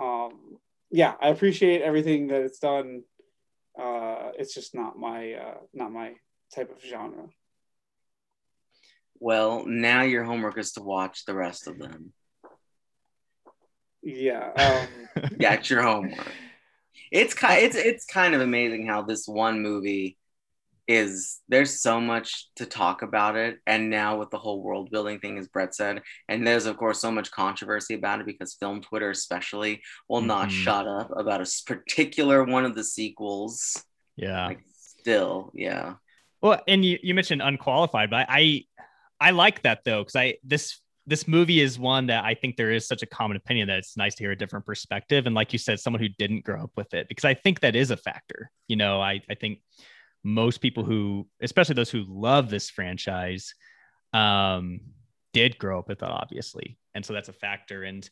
Um, yeah, I appreciate everything that it's done. Uh, it's just not my uh, not my type of genre. Well, now your homework is to watch the rest of them. Yeah. [LAUGHS] Um, That's your homework. It's kind it's it's kind of amazing how this one movie is there's so much to talk about it and now with the whole world building thing as brett said and there's of course so much controversy about it because film twitter especially will not Mhm. shut up about a particular one of the sequels Yeah. like still yeah Well, and you, you mentioned unqualified, but I I like that though because I this this movie is one that I think there is such a common opinion that it's nice to hear a different perspective and like you said, someone who didn't grow up with it because I think that is a factor. You know, I I think most people who, especially those who love this franchise, um, did grow up with it obviously, and so that's a factor. And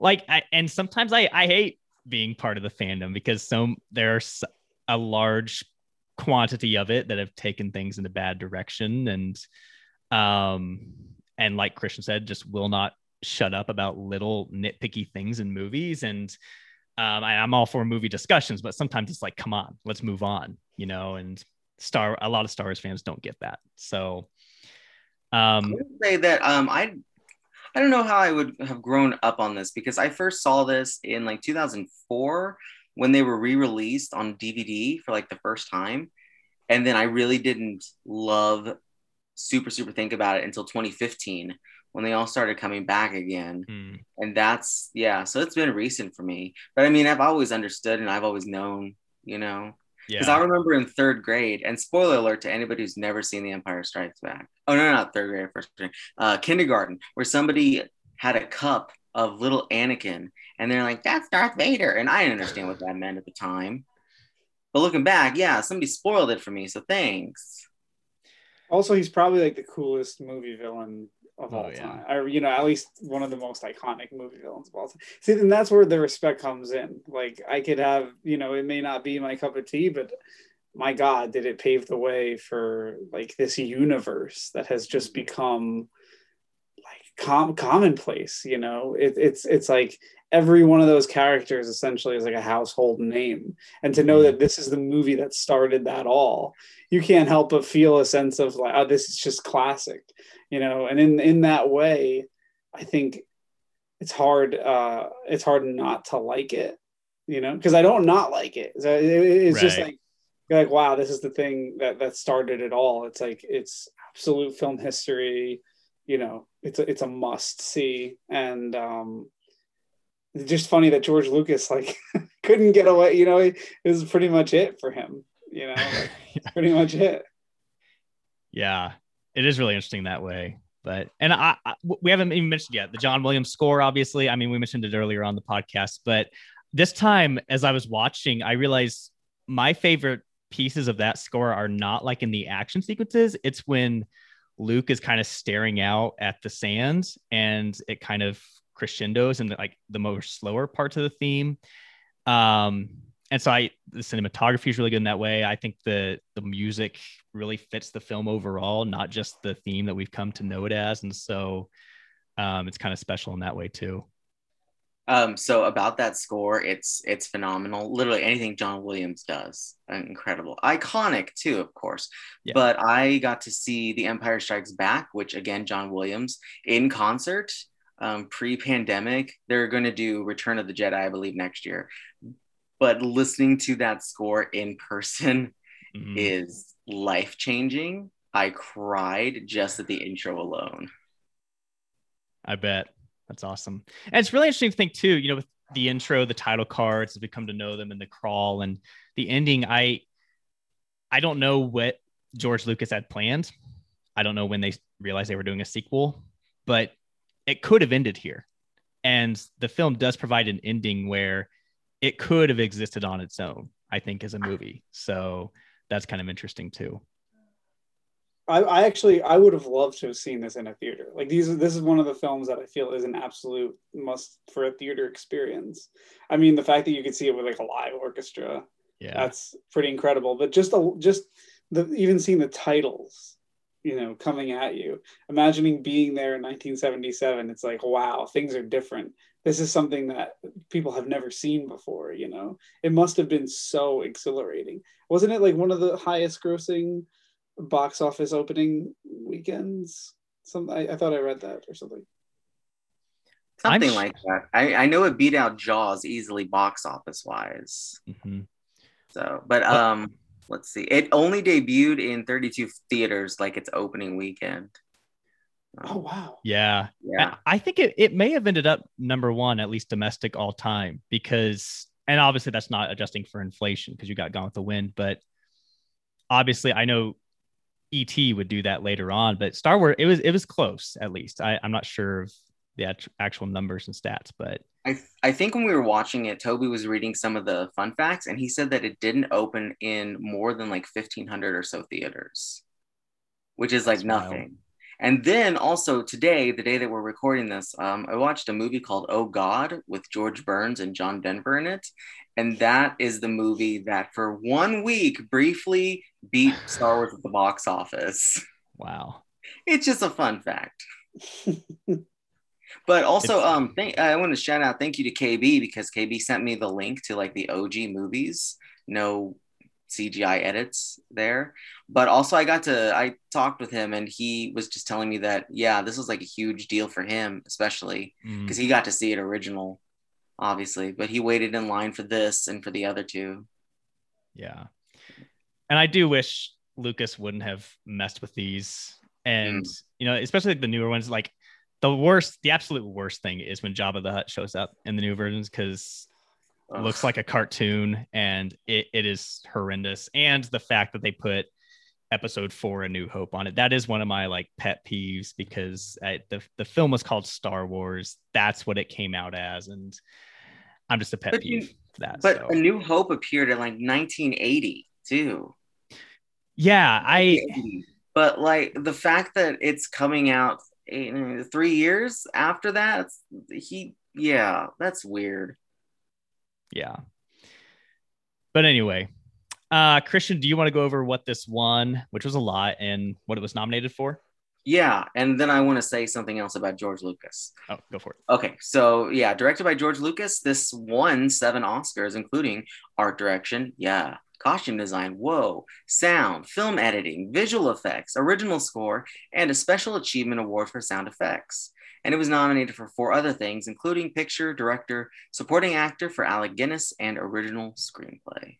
like, I, and sometimes I I hate being part of the fandom because some there's a large quantity of it that have taken things in a bad direction. And um and like christian said just will not shut up about little nitpicky things in movies. And um I, i'm all for movie discussions but sometimes it's like come on let's move on you know and star a lot of star wars fans don't get that. So I um would say that um I I don't know how I would have grown up on this because I first saw this in like 2004 when they were re-released on DVD for like the first time. And then I really didn't love super super think about it until 2015 when they all started coming back again. Hmm, and that's yeah so it's been recent for me. But I mean I've always understood and I've always known you know? Because I remember in third grade, and spoiler alert to anybody who's never seen The Empire Strikes Back. Oh no, not third grade, first grade, uh, kindergarten, where somebody had a cup of little Anakin, and they're like, "That's Darth Vader," and I didn't understand what that meant at the time. But looking back, yeah, somebody spoiled it for me, so thanks. Also, he's probably like the coolest movie villain of Oh, all yeah. time. Or, you know, at least one of the most iconic movie villains of all time. See, and that's where the respect comes in. Like, I could have, you know, it may not be my cup of tea, but my God, did it pave the way for like this universe that has just mm-hmm. become like com- commonplace, you know? It, it's, it's like every one of those characters essentially is like a household name. And to know Mhm. that this is the movie that started that all, you can't help but feel a sense of like, oh, this is just classic, you know. And in in that way, I think it's hard. Uh, it's hard not to like it, you know, because I don't not like it. So it- it's just like you're like, wow, this is the thing that that started it all. It's like it's absolute film history. You know, it's a, it's a must see, and um, it's just funny that George Lucas like [LAUGHS] couldn't get away. You know, it was pretty much it for him. You know, like, [LAUGHS] pretty much it. yeah it is really interesting that way but and I, I we haven't even mentioned yet the john williams score obviously i mean we mentioned it earlier on the podcast but this time as i was watching i realized my favorite pieces of that score are not like in the action sequences it's when luke is kind of staring out at the sands and it kind of crescendos in the, like the more slower parts of the theme um and so I the cinematography is really good in that way. I think the the music really fits the film overall, not just the theme that we've come to know it as, and so um, it's kind of special in that way too. Um, so about that score, it's it's phenomenal. Literally anything John Williams does, incredible, iconic too, of course. Yeah. But I got to see The Empire Strikes Back, which again John Williams in concert. Um, pre-pandemic, they're going to do Return of the Jedi, I believe, next year. But listening to that score in person Mhm. is life changing. I cried just at the intro alone. I bet that's awesome, and it's really interesting to think too. You know, with the intro, the title cards, as we come to know them, and the crawl, and the ending. I I don't know what George Lucas had planned. I don't know when they realized they were doing a sequel, but it could have ended here. And the film does provide an ending where it could have existed on its own, I think, as a movie. So that's kind of interesting too. I, I actually I would have loved to have seen this in a theater. Like these, this is one of the films that I feel is an absolute must for a theater experience. I mean, the fact that you could see it with like a live orchestra, Yeah. that's pretty incredible. But just a, just the even seeing the titles, you know, coming at you, imagining being there in 1977, it's like wow, things are different. This is something that people have never seen before. You know, it must have been so exhilarating. Wasn't it like one of the highest grossing? Box office opening weekends. Some I, I thought I read that or something. Something sh- like that. I, I know it beat out Jaws easily box office wise. Mhm. So, but Well- um, let's see. It only debuted in 32 theaters like its opening weekend. Oh wow. Yeah. Yeah. I I think it, it may have ended up number one, at least domestic all time, because, and obviously that's not adjusting for inflation because you got Gone with the Wind, but obviously I know ET would do that later on, but Star Wars, it was, it was close at least. I, I'm not sure of the act- actual numbers and stats, but I, I think when we were watching it, Toby was reading some of the fun facts, and he said that it didn't open in more than like 1,500 or so theaters, which is like That's wild. And then also today, the day that we're recording this, um, I watched a movie called Oh God with George Burns and John Denver in it. And that is the movie that for one week briefly beat [SIGHS] Star Wars at the box office. wow. It's just a fun fact. [LAUGHS] But also, It's- um, thank, I want to shout out thank you to KB because KB sent me the link to like the OG movies. No CGI edits there. But also, I got to I talked with him and he was just telling me that yeah, this was like a huge deal for him, especially Mm. because he got to see it original, obviously. But he waited in line for this and for the other two. Yeah. And I do wish Lucas wouldn't have messed with these. And, you know, especially like the newer ones, like the worst, the absolute worst thing is when Jabba the Hutt shows up in the new versions because looks like a cartoon and it, it is horrendous. And the fact that they put episode four, A New Hope on it, that is one of my like pet peeves because I, the, the film was called Star Wars. That's what it came out as. And I'm just a pet But you- peeve for that. But so. A New Hope appeared in like 1980 too. yeah, I. but like the fact that it's coming out eight, three years after that he yeah that's weird yeah. But anyway uh christian do you want to go over what this won which was a lot and what it was nominated for? Yeah and then i want to say something else about george lucas. Oh go for it. Okay so yeah directed by george lucas this won seven oscars including art direction yeah costume design whoa sound film editing visual effects original score and a special achievement award for sound effects and it was nominated for four other things including picture director supporting actor for alec guinness and original screenplay.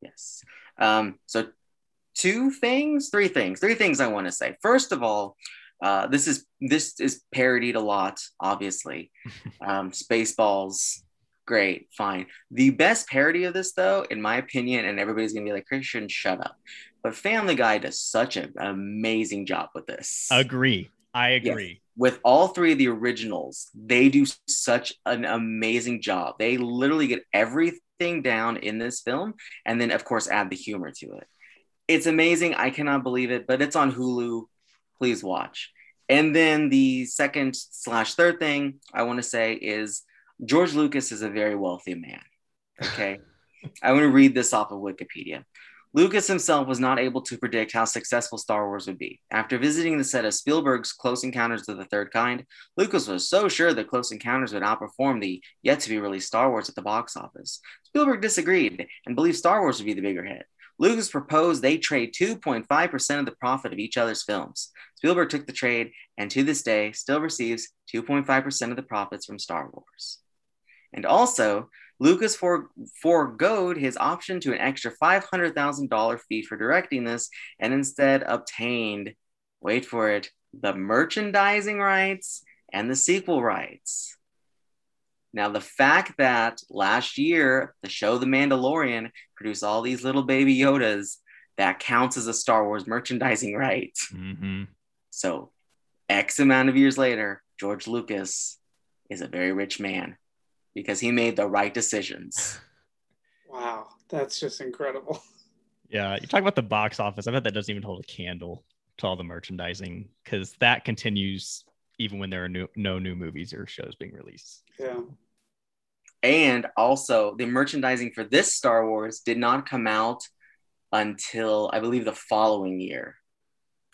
Yes. Um, so two things three things three things i want to say. First of all uh, this is this is parodied a lot obviously. [LAUGHS] Um, spaceballs great fine. The best parody of this though in my opinion and everybody's gonna be like christian shut up. But family guy does such an amazing job with this. Agree. I agree with all three of the originals, they do such an amazing job. They literally get everything down in this film and then, of course, add the humor to it. It's amazing. I cannot believe it, but it's on Hulu. Please watch. And then the second slash third thing I want to say is George Lucas is a very wealthy man. Okay. [LAUGHS] I want to read this off of Wikipedia. Lucas himself was not able to predict how successful Star Wars would be. After visiting the set of Spielberg's Close Encounters of the Third Kind, Lucas was so sure that Close Encounters would outperform the yet to be released Star Wars at the box office. Spielberg disagreed and believed Star Wars would be the bigger hit. Lucas proposed they trade 2.5% of the profit of each other's films. Spielberg took the trade and to this day still receives 2.5% of the profits from Star Wars. And also, Lucas for, foregoed his option to an extra $500,000 fee for directing this and instead obtained, wait for it, the merchandising rights and the sequel rights. Now, the fact that last year the show The Mandalorian produced all these little baby Yodas, that counts as a Star Wars merchandising [LAUGHS] right. hmm So, X amount of years later, George Lucas is a very rich man because he made the right decisions. [LAUGHS] Wow, that's just incredible. yeah you talk about the box office i bet that doesn't even hold a candle to all the merchandising because that continues even when there are new, no new movies or shows being released Yeah. And also, the merchandising for this Star Wars did not come out until I believe the following year.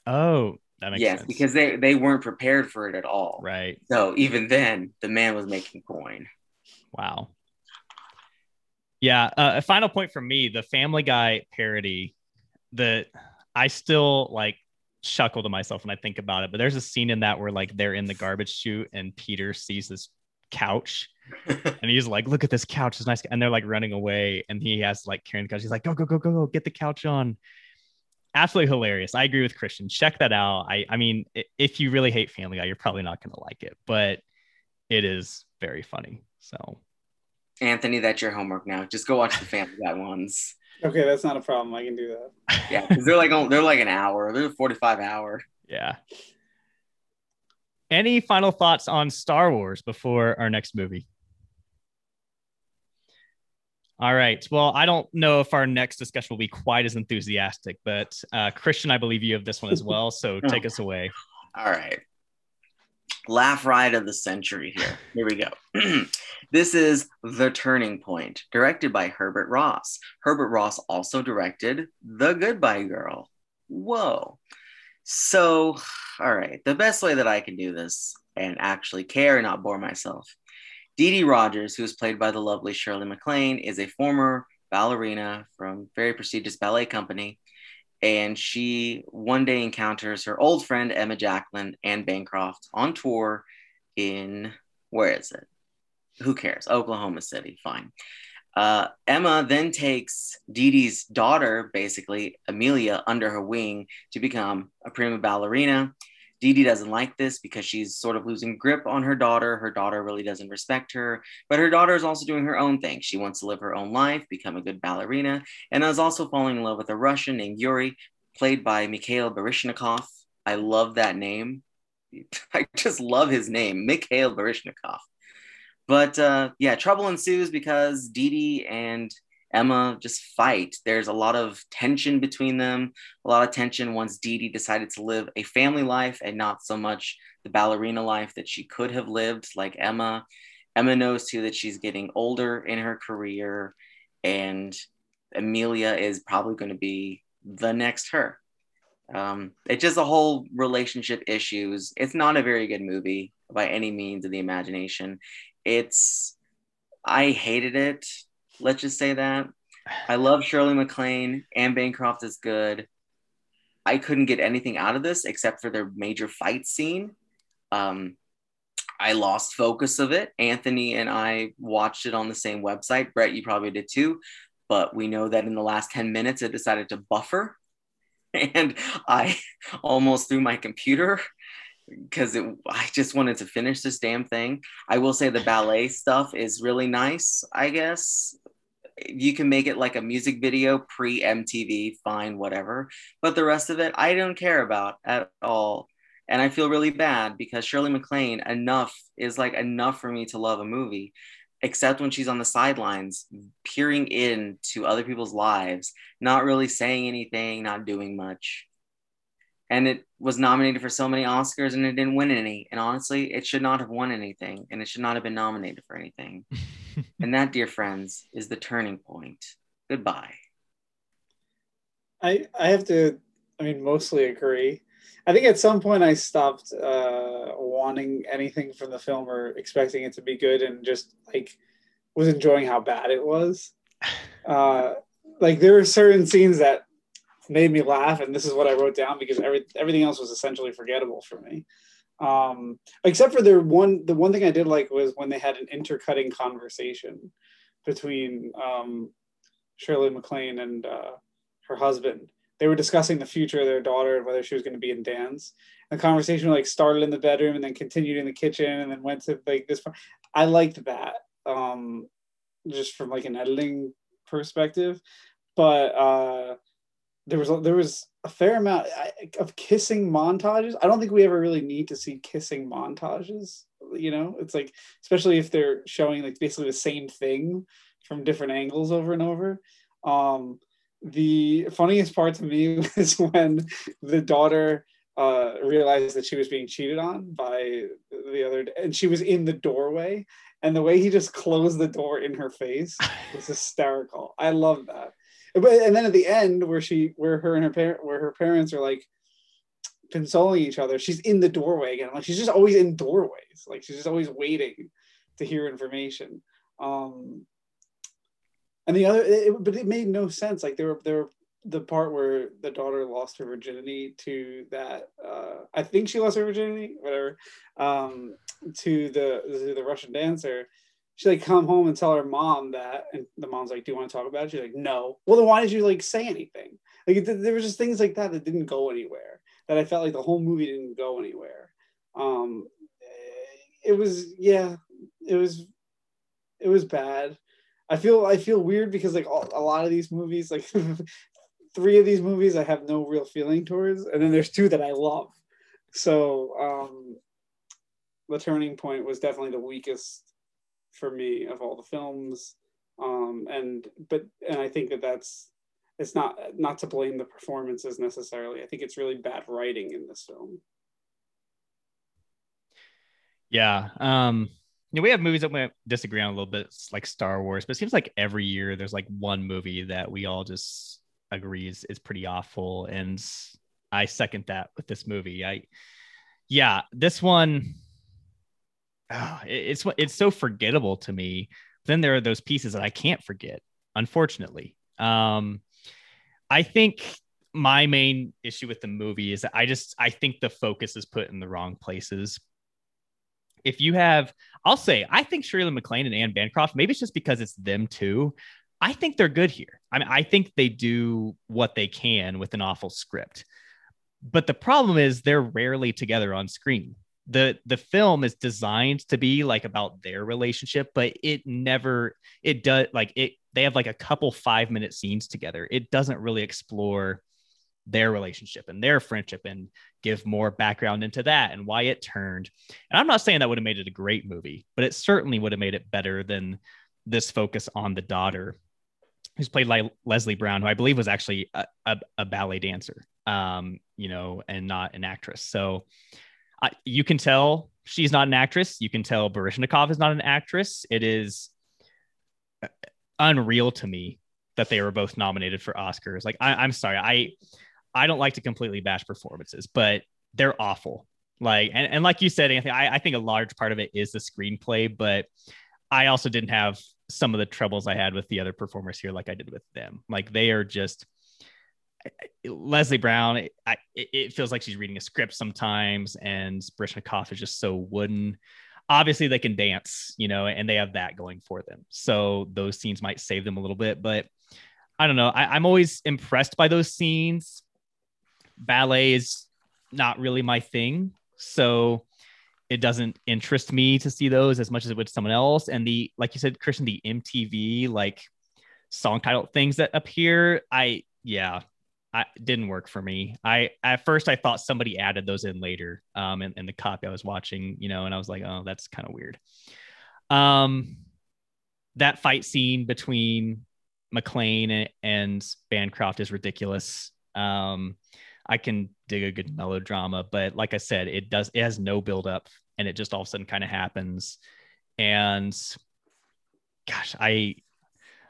oh that makes yes, sense because they, they weren't prepared for it at all. right So even then, the man was making coin. Wow. Yeah. Uh, a final point from me: the Family Guy parody. That I still like chuckle to myself when I think about it. But there's a scene in that where like they're in the garbage chute and Peter sees this couch [LAUGHS] and he's like, "Look at this couch, it's nice." And they're like running away, and he has like carrying the couch. He's like, "Go, go, go, go, go, get the couch on." Absolutely hilarious. I agree with Christian. Check that out. I, I mean, if you really hate Family Guy, you're probably not going to like it, but it is very funny. So, Anthony, that's your homework now. Just go watch the Family Guy ones. [LAUGHS] Okay, that's not a problem. I can do that. Yeah, they're like they're like an hour. They're 45 hour. Yeah. Any final thoughts on Star Wars before our next movie? All right. Well, I don't know if our next discussion will be quite as enthusiastic, but uh, Christian, I believe you have this one as well. So [LAUGHS] take us away. All right. Laugh ride of the century here. Here we go. [CLEARS THROAT] this is The Turning Point, directed by Herbert Ross. Herbert Ross also directed The Goodbye Girl. Whoa. So, all right. The best way that I can do this and actually care and not bore myself Dee Dee Rogers, who is played by the lovely Shirley MacLaine, is a former ballerina from very prestigious ballet company. And she one day encounters her old friend Emma Jacqueline and Bancroft on tour in where is it? Who cares? Oklahoma City. Fine. Uh, Emma then takes Dee Dee's daughter, basically Amelia, under her wing to become a prima ballerina. Dee Dee doesn't like this because she's sort of losing grip on her daughter. Her daughter really doesn't respect her, but her daughter is also doing her own thing. She wants to live her own life, become a good ballerina, and is also falling in love with a Russian named Yuri, played by Mikhail Baryshnikov. I love that name. [LAUGHS] I just love his name, Mikhail Baryshnikov. But uh, yeah, trouble ensues because Dee Dee and Emma just fight. There's a lot of tension between them, a lot of tension once Dee Dee decided to live a family life and not so much the ballerina life that she could have lived, like Emma. Emma knows too that she's getting older in her career, and Amelia is probably going to be the next her. Um, it's just a whole relationship issues. It's not a very good movie by any means of the imagination. It's I hated it Let's just say that. I love Shirley MacLaine. Anne Bancroft is good. I couldn't get anything out of this except for their major fight scene. Um, I lost focus of it. Anthony and I watched it on the same website. Brett, you probably did too. But we know that in the last 10 minutes, it decided to buffer. [LAUGHS] And I [LAUGHS] almost threw my computer [LAUGHS] because I just wanted to finish this damn thing. I will say the ballet stuff is really nice, I guess you can make it like a music video pre MTV, fine, whatever. But the rest of it, I don't care about at all. And I feel really bad because Shirley MacLaine, enough is like enough for me to love a movie, except when she's on the sidelines, peering into other people's lives, not really saying anything, not doing much and it was nominated for so many Oscars and it didn't win any. And honestly, it should not have won anything and it should not have been nominated for anything. [LAUGHS] and that, dear friends, is the turning point. Goodbye. I I have to I mean mostly agree. I think at some point I stopped uh, wanting anything from the film or expecting it to be good and just like was enjoying how bad it was. [SIGHS] Uh, like there were certain scenes that made me laugh, and this is what I wrote down because every, everything else was essentially forgettable for me. Um, except for the one, the one thing I did like was when they had an intercutting conversation between um, Shirley MacLaine and uh, her husband. They were discussing the future of their daughter and whether she was going to be in dance. And the conversation like started in the bedroom and then continued in the kitchen and then went to like this. I liked that um, just from like an editing perspective, but uh, there was a, there was a fair amount of kissing montages. I don't think we ever really need to see kissing montages. You know, it's like especially if they're showing like basically the same thing from different angles over and over. Um, the funniest part to me [LAUGHS] was when the daughter uh, realized that she was being cheated on by the other, and she was in the doorway, and the way he just closed the door in her face was [LAUGHS] hysterical. I love that. And then at the end, where she, where her and her parent, where her parents are like consoling each other, she's in the doorway again. Like she's just always in doorways. Like she's just always waiting to hear information. Um, and the other, it, but it made no sense. Like there were there were the part where the daughter lost her virginity to that uh, I think she lost her virginity, whatever, um, to the to the Russian dancer. She like come home and tell her mom that, and the mom's like, "Do you want to talk about it?" She's like, "No." Well, then why did you like say anything? Like there was just things like that that didn't go anywhere. That I felt like the whole movie didn't go anywhere. Um, it was yeah, it was it was bad. I feel I feel weird because like all, a lot of these movies, like [LAUGHS] three of these movies, I have no real feeling towards, and then there's two that I love. So um, the turning point was definitely the weakest for me of all the films, um, and but and I think that that's it's not not to blame the performances necessarily. I think it's really bad writing in this film. Yeah. Um, you know, we have movies that we disagree on a little bit, it's like Star Wars, but it seems like every year there's like one movie that we all just agree is, is pretty awful. And I second that with this movie. I, yeah, this one, oh, it's it's so forgettable to me. Then there are those pieces that I can't forget, unfortunately. Um, I think my main issue with the movie is that I just I think the focus is put in the wrong places if you have, I'll say, I think Shirley MacLaine and Anne Bancroft, maybe it's just because it's them too. I think they're good here. I mean, I think they do what they can with an awful script. But the problem is they're rarely together on screen. The the film is designed to be like about their relationship, but it never it does like it they have like a couple 5 minute scenes together. It doesn't really explore their relationship and their friendship and give more background into that and why it turned. And I'm not saying that would have made it a great movie, but it certainly would have made it better than this focus on the daughter, who's played by Leslie Brown, who I believe was actually a, a, a ballet dancer, um, you know, and not an actress. So uh, you can tell she's not an actress. You can tell Baryshnikov is not an actress. It is uh, unreal to me that they were both nominated for Oscars. Like I, I'm sorry, I I don't like to completely bash performances, but they're awful. Like, and, and like you said, Anthony, I, I think a large part of it is the screenplay, but I also didn't have some of the troubles I had with the other performers here, like I did with them. Like they are just Leslie Brown. It, I, it feels like she's reading a script sometimes, and Baryshnikov is just so wooden. Obviously, they can dance, you know, and they have that going for them. So those scenes might save them a little bit, but I don't know. I, I'm always impressed by those scenes ballet is not really my thing. So it doesn't interest me to see those as much as it would someone else. And the, like you said, Christian, the MTV like song title things that appear, I, yeah, I didn't work for me. I, at first I thought somebody added those in later um, in, in the copy I was watching, you know, and I was like, oh, that's kind of weird. Um, that fight scene between MacLaine and Bancroft is ridiculous. Um, I can dig a good melodrama, but like I said, it does it has no build up and it just all of a sudden kind of happens. And gosh, I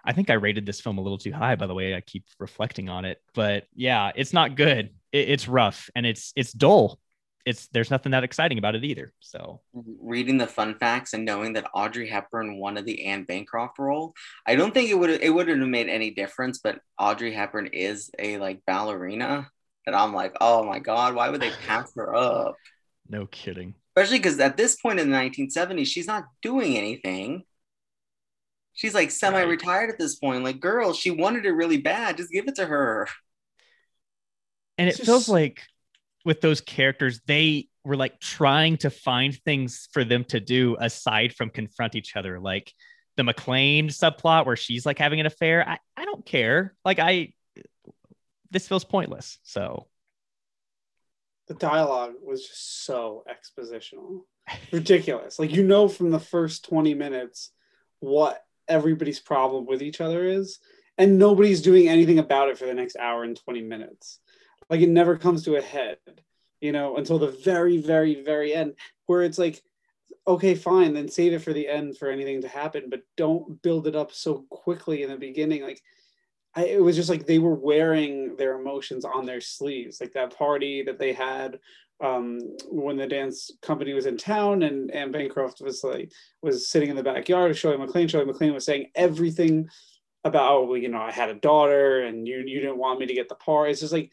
I think I rated this film a little too high by the way I keep reflecting on it. But yeah, it's not good. It, it's rough and it's it's dull. It's there's nothing that exciting about it either. So reading the fun facts and knowing that Audrey Hepburn wanted the Anne Bancroft role, I don't think it would it wouldn't have made any difference. But Audrey Hepburn is a like ballerina, and I'm like, oh my God, why would they pass her up? [SIGHS] No kidding. Especially because at this point in the 1970s, she's not doing anything. She's like semi retired at this point. Like, girl, she wanted it really bad. Just give it to her. And it just... feels like with those characters, they were like trying to find things for them to do aside from confront each other. Like the MacLaine subplot where she's like having an affair. I, I don't care. Like, I this feels pointless. So the dialogue was just so expositional, ridiculous. like you know from the first twenty minutes what everybody's problem with each other is, and nobody's doing anything about it for the next hour and twenty minutes. Like it never comes to a head, you know, until the very, very, very end, where it's like okay, fine, then save it for the end for anything to happen, but don't build it up so quickly in the beginning. Like I, it was just like they were wearing their emotions on their sleeves, like that party that they had um, when the dance company was in town, and Anne Bancroft was like was sitting in the backyard, showing MacLaine. Shirley MacLaine was saying everything about oh well, you know I had a daughter and you you didn't want me to get the part. It's just like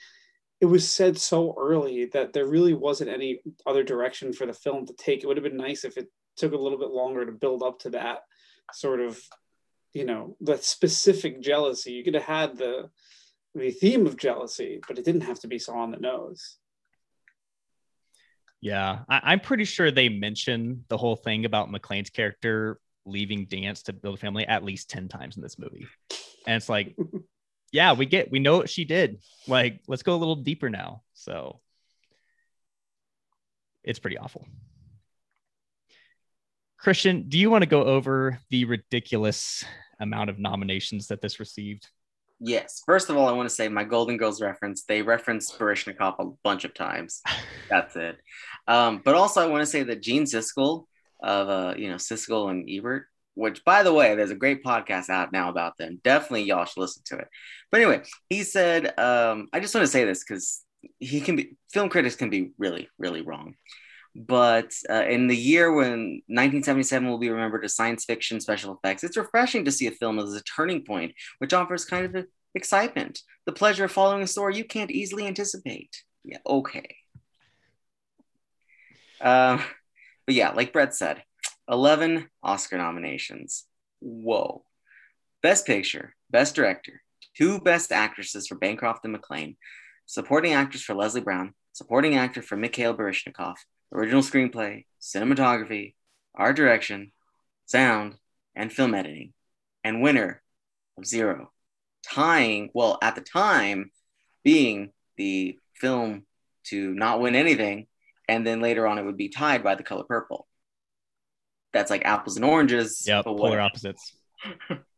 it was said so early that there really wasn't any other direction for the film to take. It would have been nice if it took a little bit longer to build up to that sort of you know that specific jealousy. You could have had the the theme of jealousy, but it didn't have to be so on the nose. Yeah, I, am pretty sure they mention the whole thing about MacLaine's character leaving dance to build a family at least 10 times in this movie. And it's like, [LAUGHS] yeah, we get, we know what she did. Like, let's go a little deeper now. So it's pretty awful. Christian, do you want to go over the ridiculous amount of nominations that this received? Yes. First of all, I want to say my Golden Girls reference. They reference Baryshnikov a bunch of times. [LAUGHS] That's it. Um, but also, I want to say that Gene Siskel of uh, you know Siskel and Ebert, which by the way, there's a great podcast out now about them. Definitely, y'all should listen to it. But anyway, he said, um, I just want to say this because he can be film critics can be really, really wrong. But uh, in the year when 1977 will be remembered as science fiction special effects, it's refreshing to see a film as a turning point, which offers kind of excitement, the pleasure of following a story you can't easily anticipate. Yeah, okay. Uh, but yeah, like Brett said, 11 Oscar nominations. Whoa. Best Picture, Best Director, two Best Actresses for Bancroft and MacLaine, Supporting Actress for Leslie Brown, Supporting Actor for Mikhail Baryshnikov, original screenplay, cinematography, art direction, sound, and film editing, and winner of zero. Tying, well, at the time, being the film to not win anything, and then later on it would be tied by the color purple. That's like apples and oranges. Yeah, polar opposites. [LAUGHS]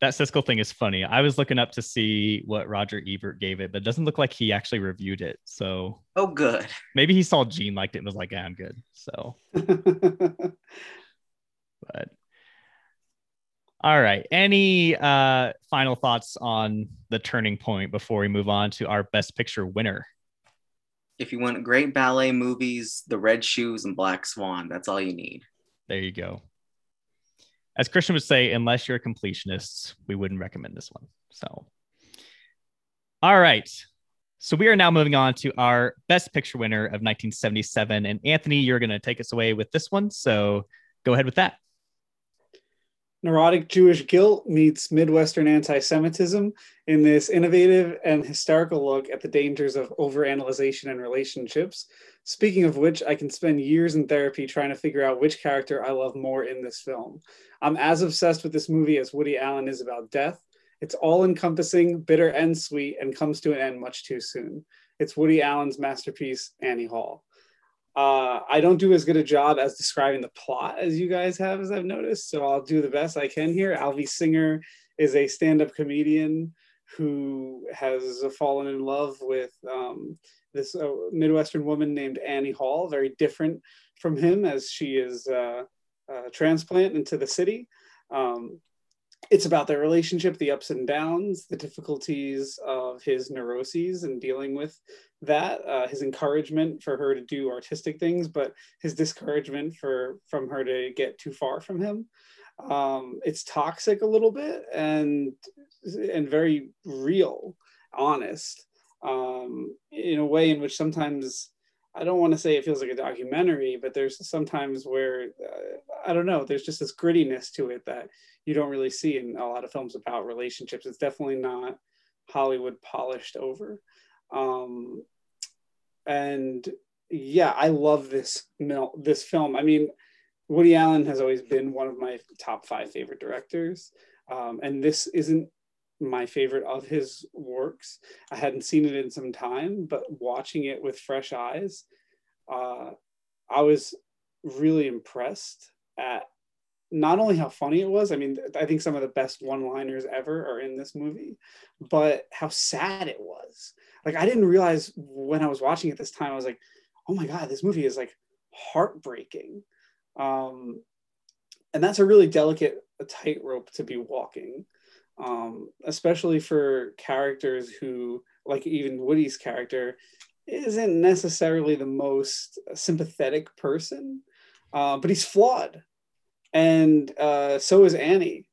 that Siskel thing is funny. I was looking up to see what Roger Ebert gave it, but it doesn't look like he actually reviewed it. So oh, good. Maybe he saw Gene liked it and was like, "Yeah, I'm good." So, [LAUGHS] but all right. Any uh, final thoughts on the turning point before we move on to our Best Picture winner? If you want great ballet movies, The Red Shoes and Black Swan, that's all you need. There you go as Christian would say, unless you're a completionist, we wouldn't recommend this one. So, all right. So we are now moving on to our best picture winner of 1977. And Anthony, you're going to take us away with this one. So go ahead with that. Neurotic Jewish guilt meets Midwestern anti Semitism in this innovative and hysterical look at the dangers of overanalyzation and relationships. Speaking of which, I can spend years in therapy trying to figure out which character I love more in this film. I'm as obsessed with this movie as Woody Allen is about death. It's all encompassing, bitter and sweet, and comes to an end much too soon. It's Woody Allen's masterpiece, Annie Hall. Uh, I don't do as good a job as describing the plot as you guys have, as I've noticed. So I'll do the best I can here. Alvy Singer is a stand-up comedian who has fallen in love with um, this uh, Midwestern woman named Annie Hall, very different from him as she is uh, a transplant into the city. Um, it's about their relationship, the ups and downs, the difficulties of his neuroses and dealing with that, uh, his encouragement for her to do artistic things, but his discouragement for from her to get too far from him. Um, it's toxic a little bit and and very real, honest, um, in a way in which sometimes I don't want to say it feels like a documentary, but there's sometimes where uh, I don't know, there's just this grittiness to it that you don't really see in a lot of films about relationships. It's definitely not Hollywood polished over. Um, and yeah, I love this mil- this film. I mean, Woody Allen has always been one of my top five favorite directors, um, and this isn't my favorite of his works. I hadn't seen it in some time, but watching it with fresh eyes, uh, I was really impressed at not only how funny it was, I mean, I think some of the best one liners ever are in this movie, but how sad it was. Like, I didn't realize when I was watching it this time, I was like, oh my God, this movie is like heartbreaking. Um, and that's a really delicate tightrope to be walking, um, especially for characters who, like even Woody's character, isn't necessarily the most sympathetic person, uh, but he's flawed and uh, so is Annie.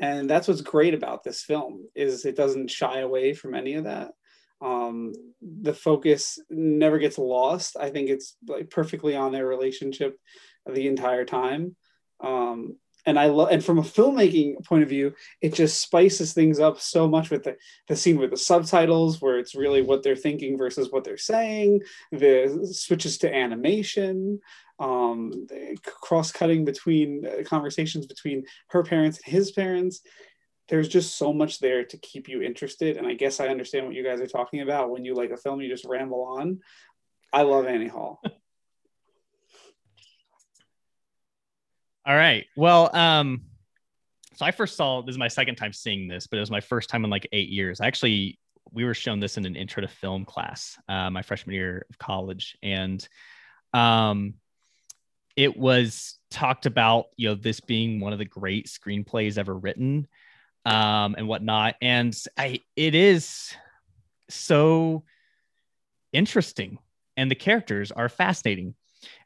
And that's what's great about this film is it doesn't shy away from any of that. Um, the focus never gets lost. I think it's like perfectly on their relationship the entire time. Um, and I love, and from a filmmaking point of view, it just spices things up so much with the, the scene with the subtitles, where it's really what they're thinking versus what they're saying, the switches to animation, um, cross cutting between uh, conversations between her parents and his parents. There's just so much there to keep you interested. And I guess I understand what you guys are talking about. When you like a film, you just ramble on. I love Annie Hall. [LAUGHS] All right. Well, um, so I first saw this is my second time seeing this, but it was my first time in like eight years. Actually, we were shown this in an intro to film class, uh, my freshman year of college, and um, it was talked about, you know, this being one of the great screenplays ever written, um, and whatnot. And I, it is so interesting, and the characters are fascinating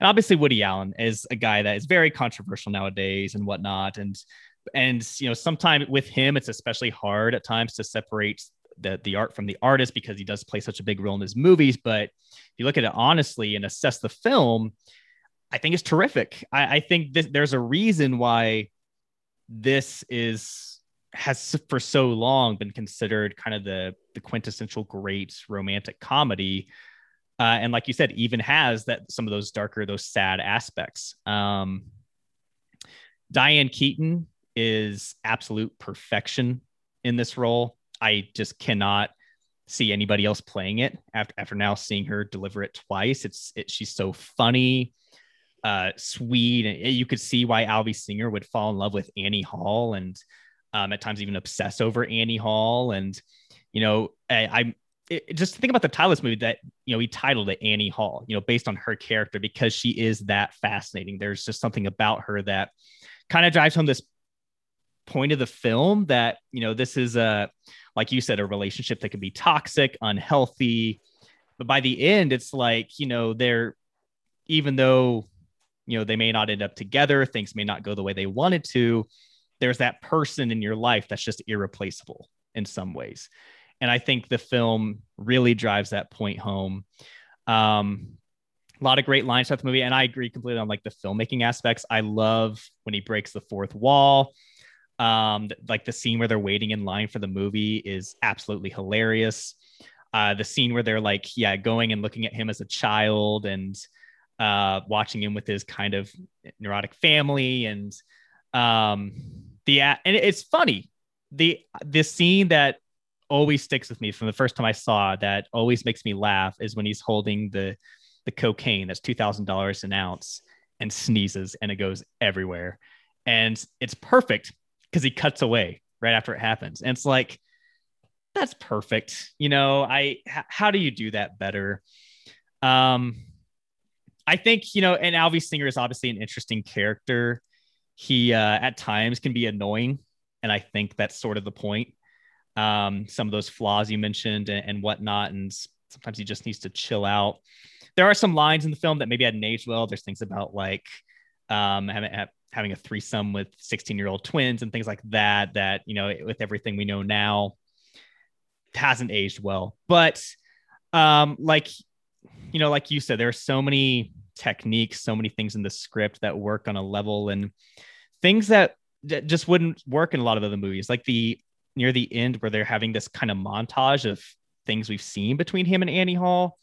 and obviously Woody Allen is a guy that is very controversial nowadays and whatnot. And and you know, sometimes with him, it's especially hard at times to separate the the art from the artist because he does play such a big role in his movies. But if you look at it honestly and assess the film, I think it's terrific. I, I think there's a reason why this is has for so long been considered kind of the the quintessential great romantic comedy uh, and like you said, even has that some of those darker, those sad aspects. Um, Diane Keaton is absolute perfection in this role. I just cannot see anybody else playing it after after now seeing her deliver it twice. It's it, she's so funny, uh, sweet, and you could see why Alvy Singer would fall in love with Annie Hall and um, at times even obsess over Annie Hall. And you know, I, I'm it, just think about the title of this movie that you know he titled it Annie Hall, you know, based on her character because she is that fascinating. There's just something about her that kind of drives home this point of the film that you know this is a like you said a relationship that can be toxic, unhealthy, but by the end it's like you know they're even though you know they may not end up together, things may not go the way they wanted to. There's that person in your life that's just irreplaceable in some ways and I think the film really drives that point home. Um, a lot of great lines throughout the movie, and I agree completely on like the filmmaking aspects. I love when he breaks the fourth wall. Um, like the scene where they're waiting in line for the movie is absolutely hilarious. Uh, the scene where they're like, yeah, going and looking at him as a child and uh, watching him with his kind of neurotic family and um, the and it's funny the the scene that always sticks with me from the first time I saw that always makes me laugh is when he's holding the the cocaine that's two thousand dollars an ounce and sneezes and it goes everywhere, and it's perfect because he cuts away right after it happens, and it's like that's perfect. You know, I h- how do you do that better? Um, I think you know, and Alvy Singer is obviously an interesting character. He uh, at times can be annoying, and I think that's sort of the point um, some of those flaws you mentioned and, and, whatnot. And sometimes he just needs to chill out. There are some lines in the film that maybe hadn't aged well. There's things about like um, having, having a threesome with 16 year old twins and things like that, that, you know, with everything we know now, hasn't aged well. But um, like, you know, like you said, there are so many techniques, so many things in the script that work on a level and things that just wouldn't work in a lot of other movies. Like the near the end where they're having this kind of montage of things we've seen between him and Annie Hall.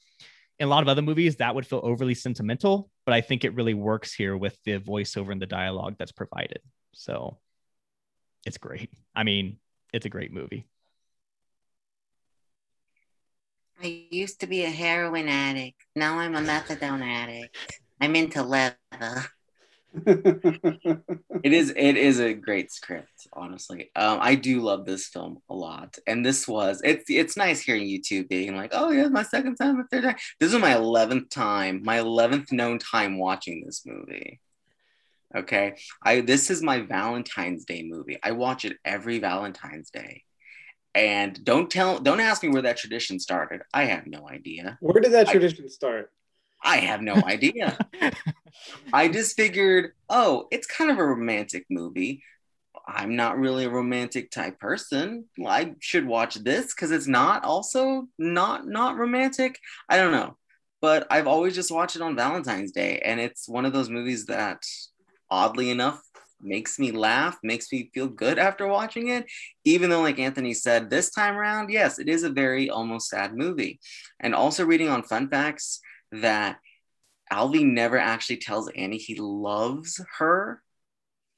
In a lot of other movies, that would feel overly sentimental, but I think it really works here with the voiceover and the dialogue that's provided. So it's great. I mean, it's a great movie. I used to be a heroin addict. Now I'm a methadone addict. I'm into leather it is it is a great script honestly. Um i do love this film a lot. And this was it's it's nice hearing you two being like oh yeah my second time my third time this is my 11th time my 11th known time watching this movie. Okay? I this is my valentine's day movie. I watch it every valentine's day. And don't tell don't ask me where that tradition started. I have no idea. Where did that tradition I, start I have no idea. I just figured, oh, it's kind of a romantic movie. I'm not really a romantic type person. I should watch this because it's not also not not romantic. I don't know, but I've always just watched it on Valentine's Day, and it's one of those movies that, oddly enough, makes me laugh, makes me feel good after watching it. Even though, like Anthony said, this time around, yes, it is a very almost sad movie. And also reading on fun facts that Alvy never actually tells Annie he loves her,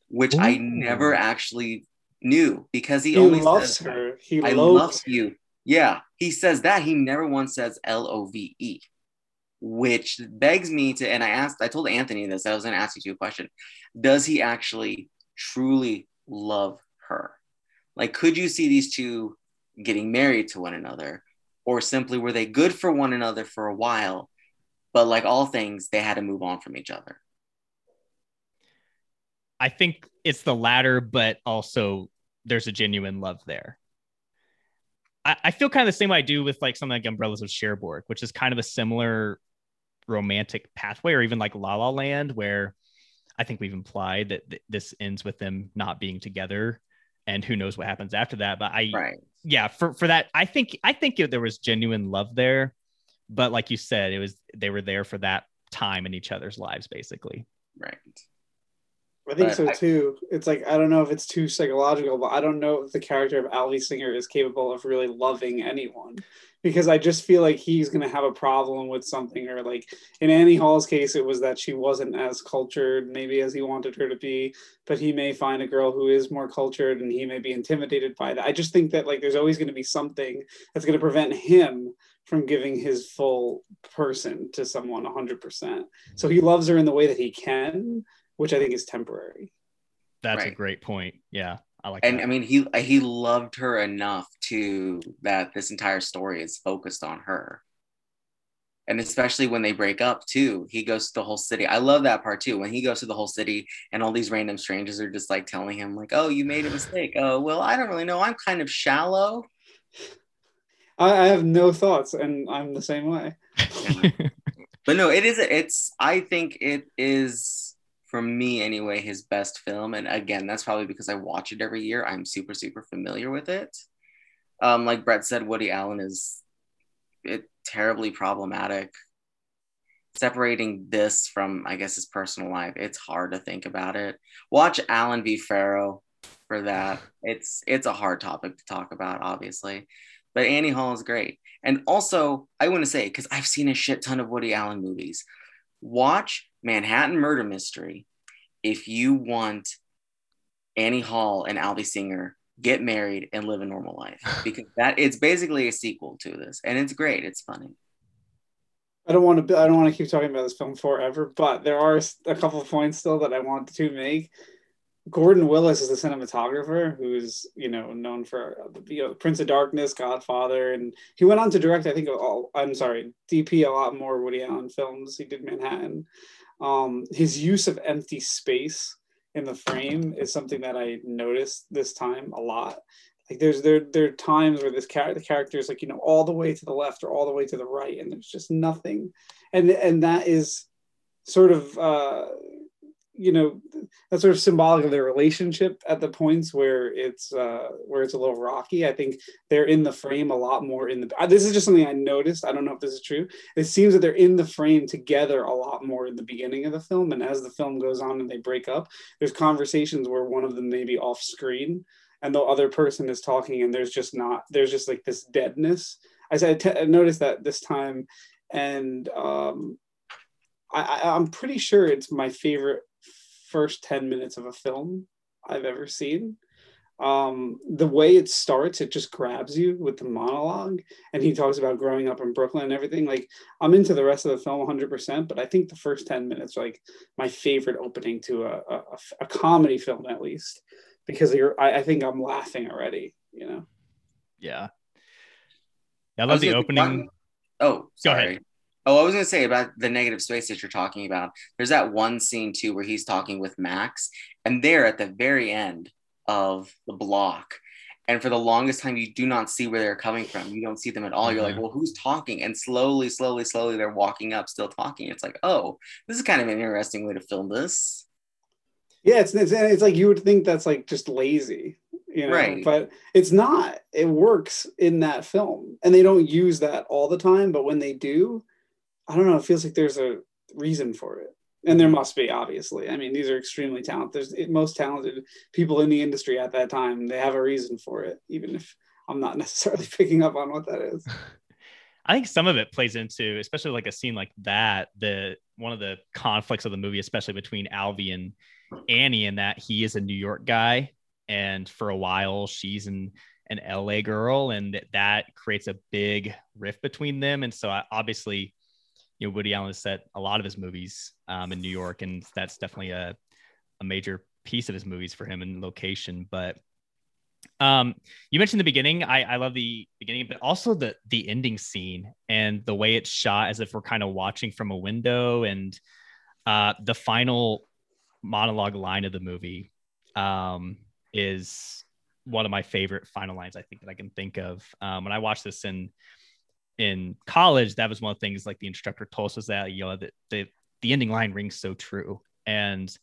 which I never actually knew because he, He only loves says, her. He I loves love you. Yeah, he says that. He never once says L O V E, which begs me to, and I asked, I told Anthony this, I was going to ask you a question. Does he actually truly love her? Like, could you see these two getting married to one another? Or simply were they good for one another for a while, but like all things, they had to move on from each other? I think it's the latter, but also there's a genuine love there. I, I feel kind of the same way I do with like something like Umbrellas of Cherbourg, which is kind of a similar romantic pathway, or even like La La Land, where I think we've implied that th- this ends with them not being together, and who knows what happens after that. But I, Right. yeah, for for that, I think I think there was genuine love there, but like you said, it was they were there for that time in each other's lives, basically. Right. I think But so I- too. It's like I don't know if it's too psychological, but I don't know if the character of Alvy Singer is capable of really loving anyone. Because I just feel like he's gonna have a problem with something, or like in Annie Hall's case, it was that she wasn't as cultured maybe as he wanted her to be, but he may find a girl who is more cultured and he may be intimidated by that. I just think that like there's always gonna be something that's gonna prevent him from giving his full person to someone 100%. So he loves her in the way that he can, which I think is temporary. That's a great point. Yeah, I like that. and that. I mean he he loved her enough to that this entire story is focused on her. And especially when they break up too, he goes to the whole city. I love that part too. When he goes to the whole city and all these random strangers are just like telling him, like, oh, you made a mistake. Oh, well, I don't really know. I'm kind of shallow. I, I have no thoughts, and I'm the same way. [LAUGHS] But no, it is it's I think it is for me anyway, his best film. And again, that's probably because I watch it every year. I'm super, super familiar with it. Um, like Brett said, Woody Allen is it terribly problematic. Separating this from, I guess, his personal life, it's hard to think about it. Watch Allen v. Farrow for that. It's it's a hard topic to talk about, obviously. But Annie Hall is great. And also, I want to say, because I've seen a shit ton of Woody Allen movies, watch Manhattan Murder Mystery if you want Annie Hall and Alvy Singer get married and live a normal life [LAUGHS] because that it's basically a sequel to this and it's great it's funny I don't want to. I don't want to keep talking about this film forever, but there are a couple of points still that I want to make. Gordon Willis is the cinematographer who's you know known for you know Prince of Darkness, Godfather, and he went on to direct I think all I'm sorry DP a lot more Woody Allen films. He did Manhattan. Um, his use of empty space in the frame is something that I noticed this time a lot. Like there's there there are times where this character the character is like you know all the way to the left or all the way to the right, and there's just nothing, and and that is sort of uh, you know that's sort of symbolic of their relationship at the points where it's uh, where it's a little rocky. I think they're in the frame a lot more in the. uh, This is just something I noticed. I don't know if this is true. It seems that they're in the frame together a lot more in the beginning of the film, and as the film goes on and they break up, there's conversations where one of them may be off screen and the other person is talking and there's just not there's just like this deadness i said noticed that this time and um I i'm pretty sure it's my favorite first 10 minutes of a film i've ever seen um the way it starts it just grabs you with the monologue and he talks about growing up in brooklyn and everything like i'm into the rest of the film 100% but i think the first 10 minutes are like my favorite opening to a, a, a comedy film at least because you're I, I think I'm laughing already, you know. yeah. I I love was the gonna- opening. oh Go ahead. Oh i was going to say about the negative space that you're talking about there's that one scene too where he's talking with max and they're at the very end of the block and for the longest time you do not see where they're coming from you don't see them at all you're like Mhm. well who's talking and slowly slowly slowly they're walking up still talking it's like oh this is kind of an interesting way to film this Yeah, it's, it's it's like you would think that's like just lazy, you know, Right. but it's not. It works in that film, and they don't use that all the time. But when they do, I don't know. It feels like there's a reason for it, and there must be. Obviously, I mean, these are extremely talented. There's the most talented people in the industry at that time. They have a reason for it, even if I'm not [LAUGHS] necessarily picking up on what that is. [LAUGHS] I think some of it plays into, especially like a scene like that, the one of the conflicts of the movie, especially between Alvy and Annie, in that he is a New York guy, and for a while she's an an LA girl, and that, that creates a big rift between them. And so, I, obviously, you know, Woody Allen has set a lot of his movies um, in New York, and that's definitely a a major piece of his movies for him in location. But um, you mentioned the beginning. I, I love the beginning, but also the the ending scene and the way it's shot as if we're kind of watching from a window and uh, the final monologue line of the movie um, is one of my favorite final lines I think that I can think of. Um, when I watched this in in college, that was one of the things like the instructor told us was that you know the the, the ending line rings so true and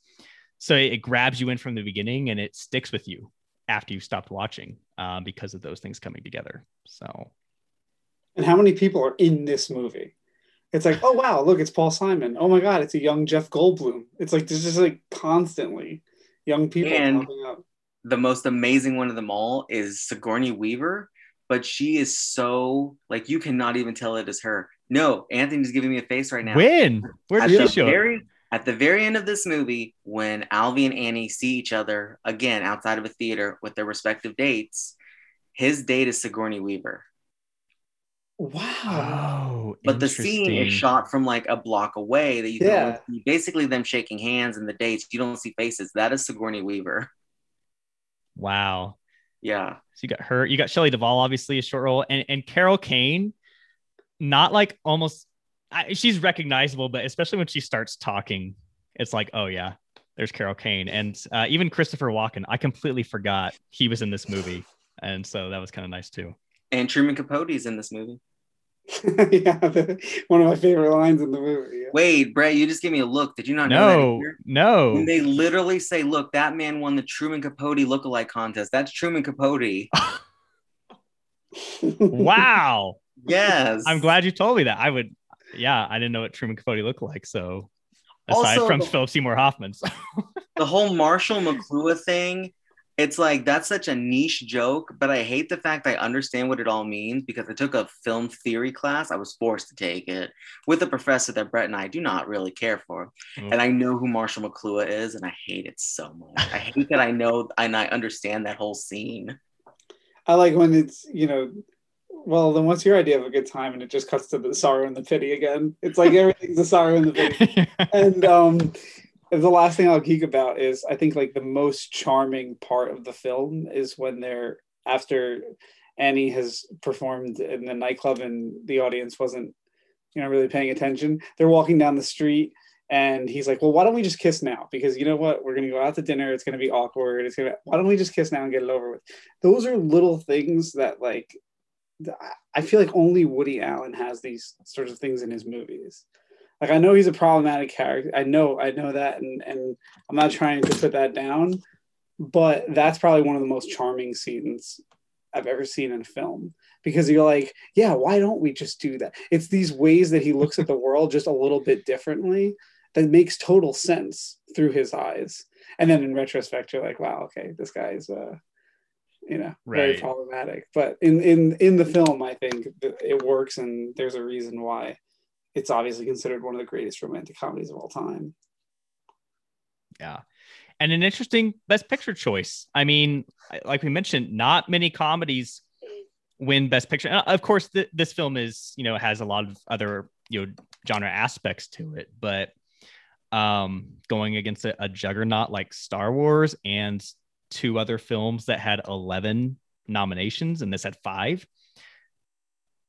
so it, it grabs you in from the beginning and it sticks with you after you've stopped watching um, because of those things coming together. So And how many people are in this movie? It's like, oh wow, look, it's Paul Simon. Oh my god, it's a young Jeff Goldblum. It's like there's just like constantly young people And- popping up. the most amazing one of them all is Sigourney Weaver, but she is so like you cannot even tell it is her. No, Anthony's giving me a face right now. when where at did the she show up? very at the very end of this movie, when Alvy and Annie see each other again outside of a theater with their respective dates, his date is Sigourney Weaver. Wow. Oh, But the scene is shot from like a block away that you Yeah. only see basically them shaking hands and the dates. You don't see faces. That is Sigourney Weaver. Wow. Yeah. So you got her, you got Shelley Duvall, obviously a short role, and and Carol Kane, not like almost. I, she's recognizable, but especially when she starts talking, it's like, oh yeah, there's Carol Kane, and uh, even Christopher Walken. I completely forgot he was in this movie, and so that was kind of nice too. And Truman Capote's in this movie. [LAUGHS] yeah, the, one of my favorite lines in the movie. yeah. Wait, Brett, you just gave me a look. Did you not know that? No, no. They literally say, look, that man won the Truman Capote lookalike contest. That's Truman Capote. [LAUGHS] wow. Yes. I'm glad you told me that. I would, yeah, I didn't know what Truman Capote looked like. So, aside Also- from Philip Seymour Hoffman, so. [LAUGHS] The whole Marshall McLuhan thing, it's like that's such a niche joke, but I hate the fact I understand what it all means because I took a film theory class. I was forced to take it with a professor that Brett and I do not really care for. Mm. And I know who Marshall McLuhan is, and I hate it so much. I hate that I know and I understand that whole scene. I like when it's you know, well then what's your idea of a good time and it just cuts to the sorrow and the pity again. It's like [LAUGHS] everything's the sorrow and the pity. and um the last thing I'll geek about is I think like the most charming part of the film is when they're after Annie has performed in the nightclub and the audience wasn't, you know, really paying attention. They're walking down the street and he's like, Well, why don't we just kiss now? Because you know what? We're gonna go out to dinner, it's gonna be awkward. It's gonna why don't we just kiss now and get it over with? Those are little things that like I feel like only Woody Allen has these sorts of things in his movies like I know he's a problematic character. I know, I know that, and and I'm not trying to put that down, but that's probably one of the most charming scenes I've ever seen in a film because you're like, yeah, why don't we just do that? It's these ways that he looks at the world just a little bit differently that makes total sense through his eyes. And then in retrospect, you're like, wow, okay, this guy's uh you know very problematic. But in in in the film, I think it works, and there's a reason why it's obviously considered one of the greatest romantic comedies of all time. Yeah. And an interesting best picture choice. I mean, like we mentioned, not many comedies win best picture. And Of course, th- this film is, you know, has a lot of other, you know, genre aspects to it, but um going against a, a juggernaut like Star Wars and two other films that had 11 nominations and this had 5.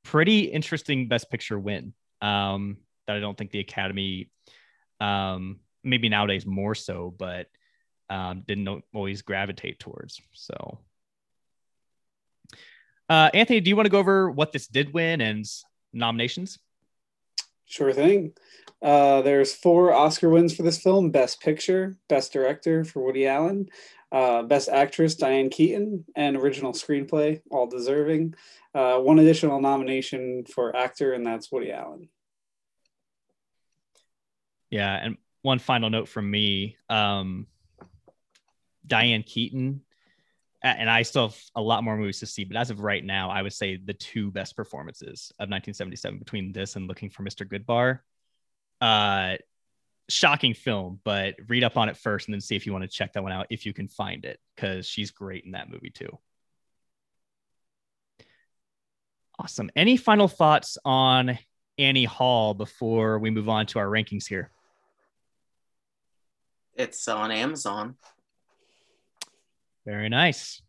Pretty interesting best picture win. Um that I don't think the Academy um maybe nowadays more so, but um, didn't always gravitate towards. So Uh, Anthony, do you want to go over what this did win and nominations? Sure thing. Uh, there's four Oscar wins for this film: Best Picture, Best Director for Woody Allen, uh, Best Actress Diane Keaton, and Original Screenplay, all deserving. Uh, one additional nomination for actor, and that's Woody Allen. Yeah, and one final note from me: um, Diane Keaton, and I still have a lot more movies to see, but as of right now, I would say the two best performances of 1977 between this and Looking for Mr. Goodbar. Uh, shocking film, but read up on it first and then see if you want to check that one out if you can find it, because she's great in that movie too. Awesome. Any final thoughts on Annie Hall before we move on to our rankings here? It's on Amazon. Very nice.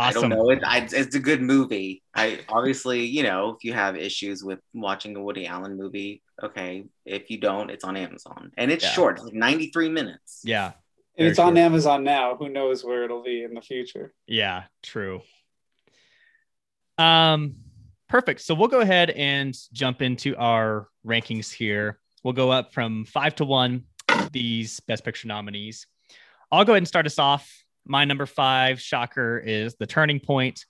Awesome. I don't know. It, I, it's a good movie. I obviously, you know, if you have issues with watching a Woody Allen movie, okay. If you don't, it's on Amazon, and it's yeah. short. It's like ninety three minutes. Yeah, and it's short. on Amazon now. Who knows where it'll be in the future? Yeah, true. Um, perfect. So we'll go ahead and jump into our rankings here. We'll go up from five to one. These Best Picture nominees. I'll go ahead and start us off. My number five shocker is The Turning Point.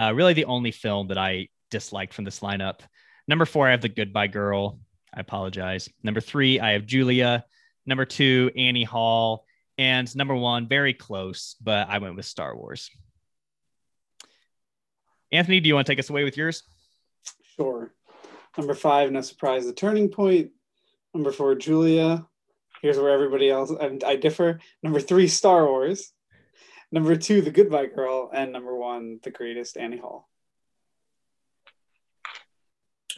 Uh, really, the only film that I disliked from this lineup. Number four, I have The Goodbye Girl. I apologize. Number three, I have Julia. Number two, Annie Hall. And number one, very close, but I went with Star Wars. Anthony, do you want to take us away with yours? Sure. Number five, no surprise, The Turning Point. Number four, Julia. Here's where everybody else and I differ. Number three, Star Wars. Number two, The Goodbye Girl, and number one, The Greatest Annie Hall.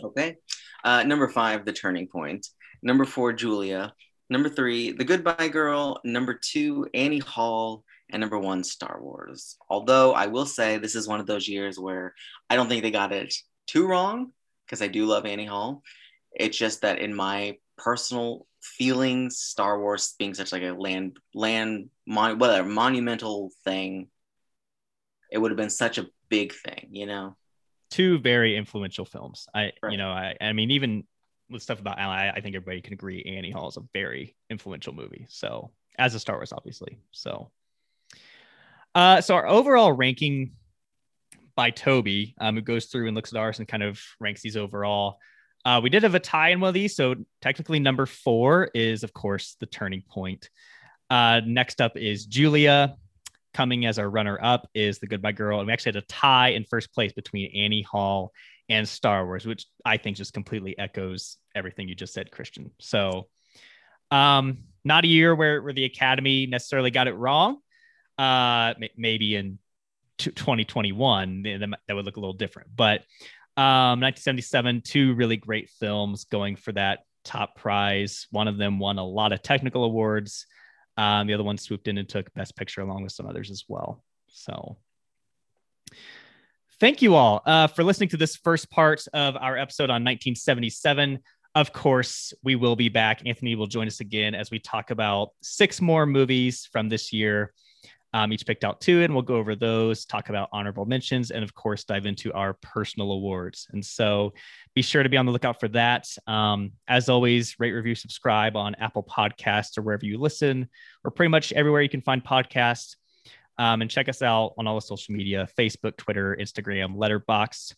Okay. Uh, number five, The Turning Point. Number four, Julia. Number three, The Goodbye Girl. Number two, Annie Hall. And number one, Star Wars. Although I will say this is one of those years where I don't think they got it too wrong because I do love Annie Hall. It's just that in my personal feelings star wars being such like a land land mon- whatever monumental thing it would have been such a big thing you know? Two very influential films. I right. you know i i mean even with stuff about I, I think everybody can agree annie hall is a very influential movie. So as a star wars obviously. So uh so our overall ranking by toby um who goes through and looks at ours and kind of ranks these overall uh, we did have a tie in one of these. So technically, number four is, of course, the turning point. Uh, next up is Julia. Coming as our runner up is The Goodbye Girl. And we actually had a tie in first place between Annie Hall and Star Wars, which I think just completely echoes everything you just said, Christian. So, um, not a year where, where the Academy necessarily got it wrong. Uh, maybe in 2021, that would look a little different. But um, 1977, two really great films going for that top prize. One of them won a lot of technical awards. Um, the other one swooped in and took Best Picture along with some others as well. So, thank you all uh, for listening to this first part of our episode on 1977. Of course, we will be back. Anthony will join us again as we talk about six more movies from this year um, each picked out two, and we'll go over those, talk about honorable mentions, and of course, dive into our personal awards. And so be sure to be on the lookout for that. Um, as always, rate, review, subscribe on Apple Podcasts or wherever you listen, or pretty much everywhere you can find podcasts. Um, and check us out on all the social media Facebook, Twitter, Instagram, Letterboxd.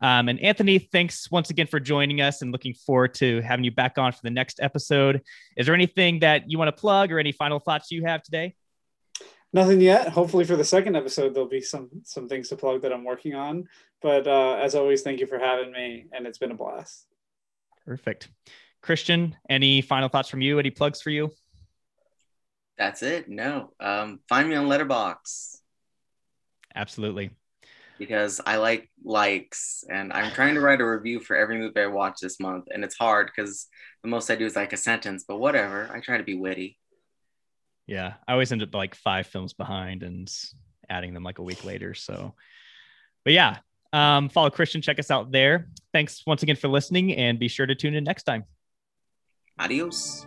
Um, and Anthony, thanks once again for joining us and looking forward to having you back on for the next episode. Is there anything that you want to plug or any final thoughts you have today? Nothing yet. Hopefully, for the second episode, there'll be some some things to plug that I'm working on. But uh, as always, thank you for having me, and it's been a blast. Perfect, Christian. Any final thoughts from you? Any plugs for you? That's it. No. Um, find me on Letterboxd. Absolutely. Because I like likes, and I'm trying to write a review for every movie I watch this month, and it's hard because the most I do is like a sentence. But whatever. I try to be witty. Yeah, I always end up like five films behind and adding them like a week later. So, but yeah, um, follow Christian. Check us out there. Thanks once again for listening, and be sure to tune in next time. Adios.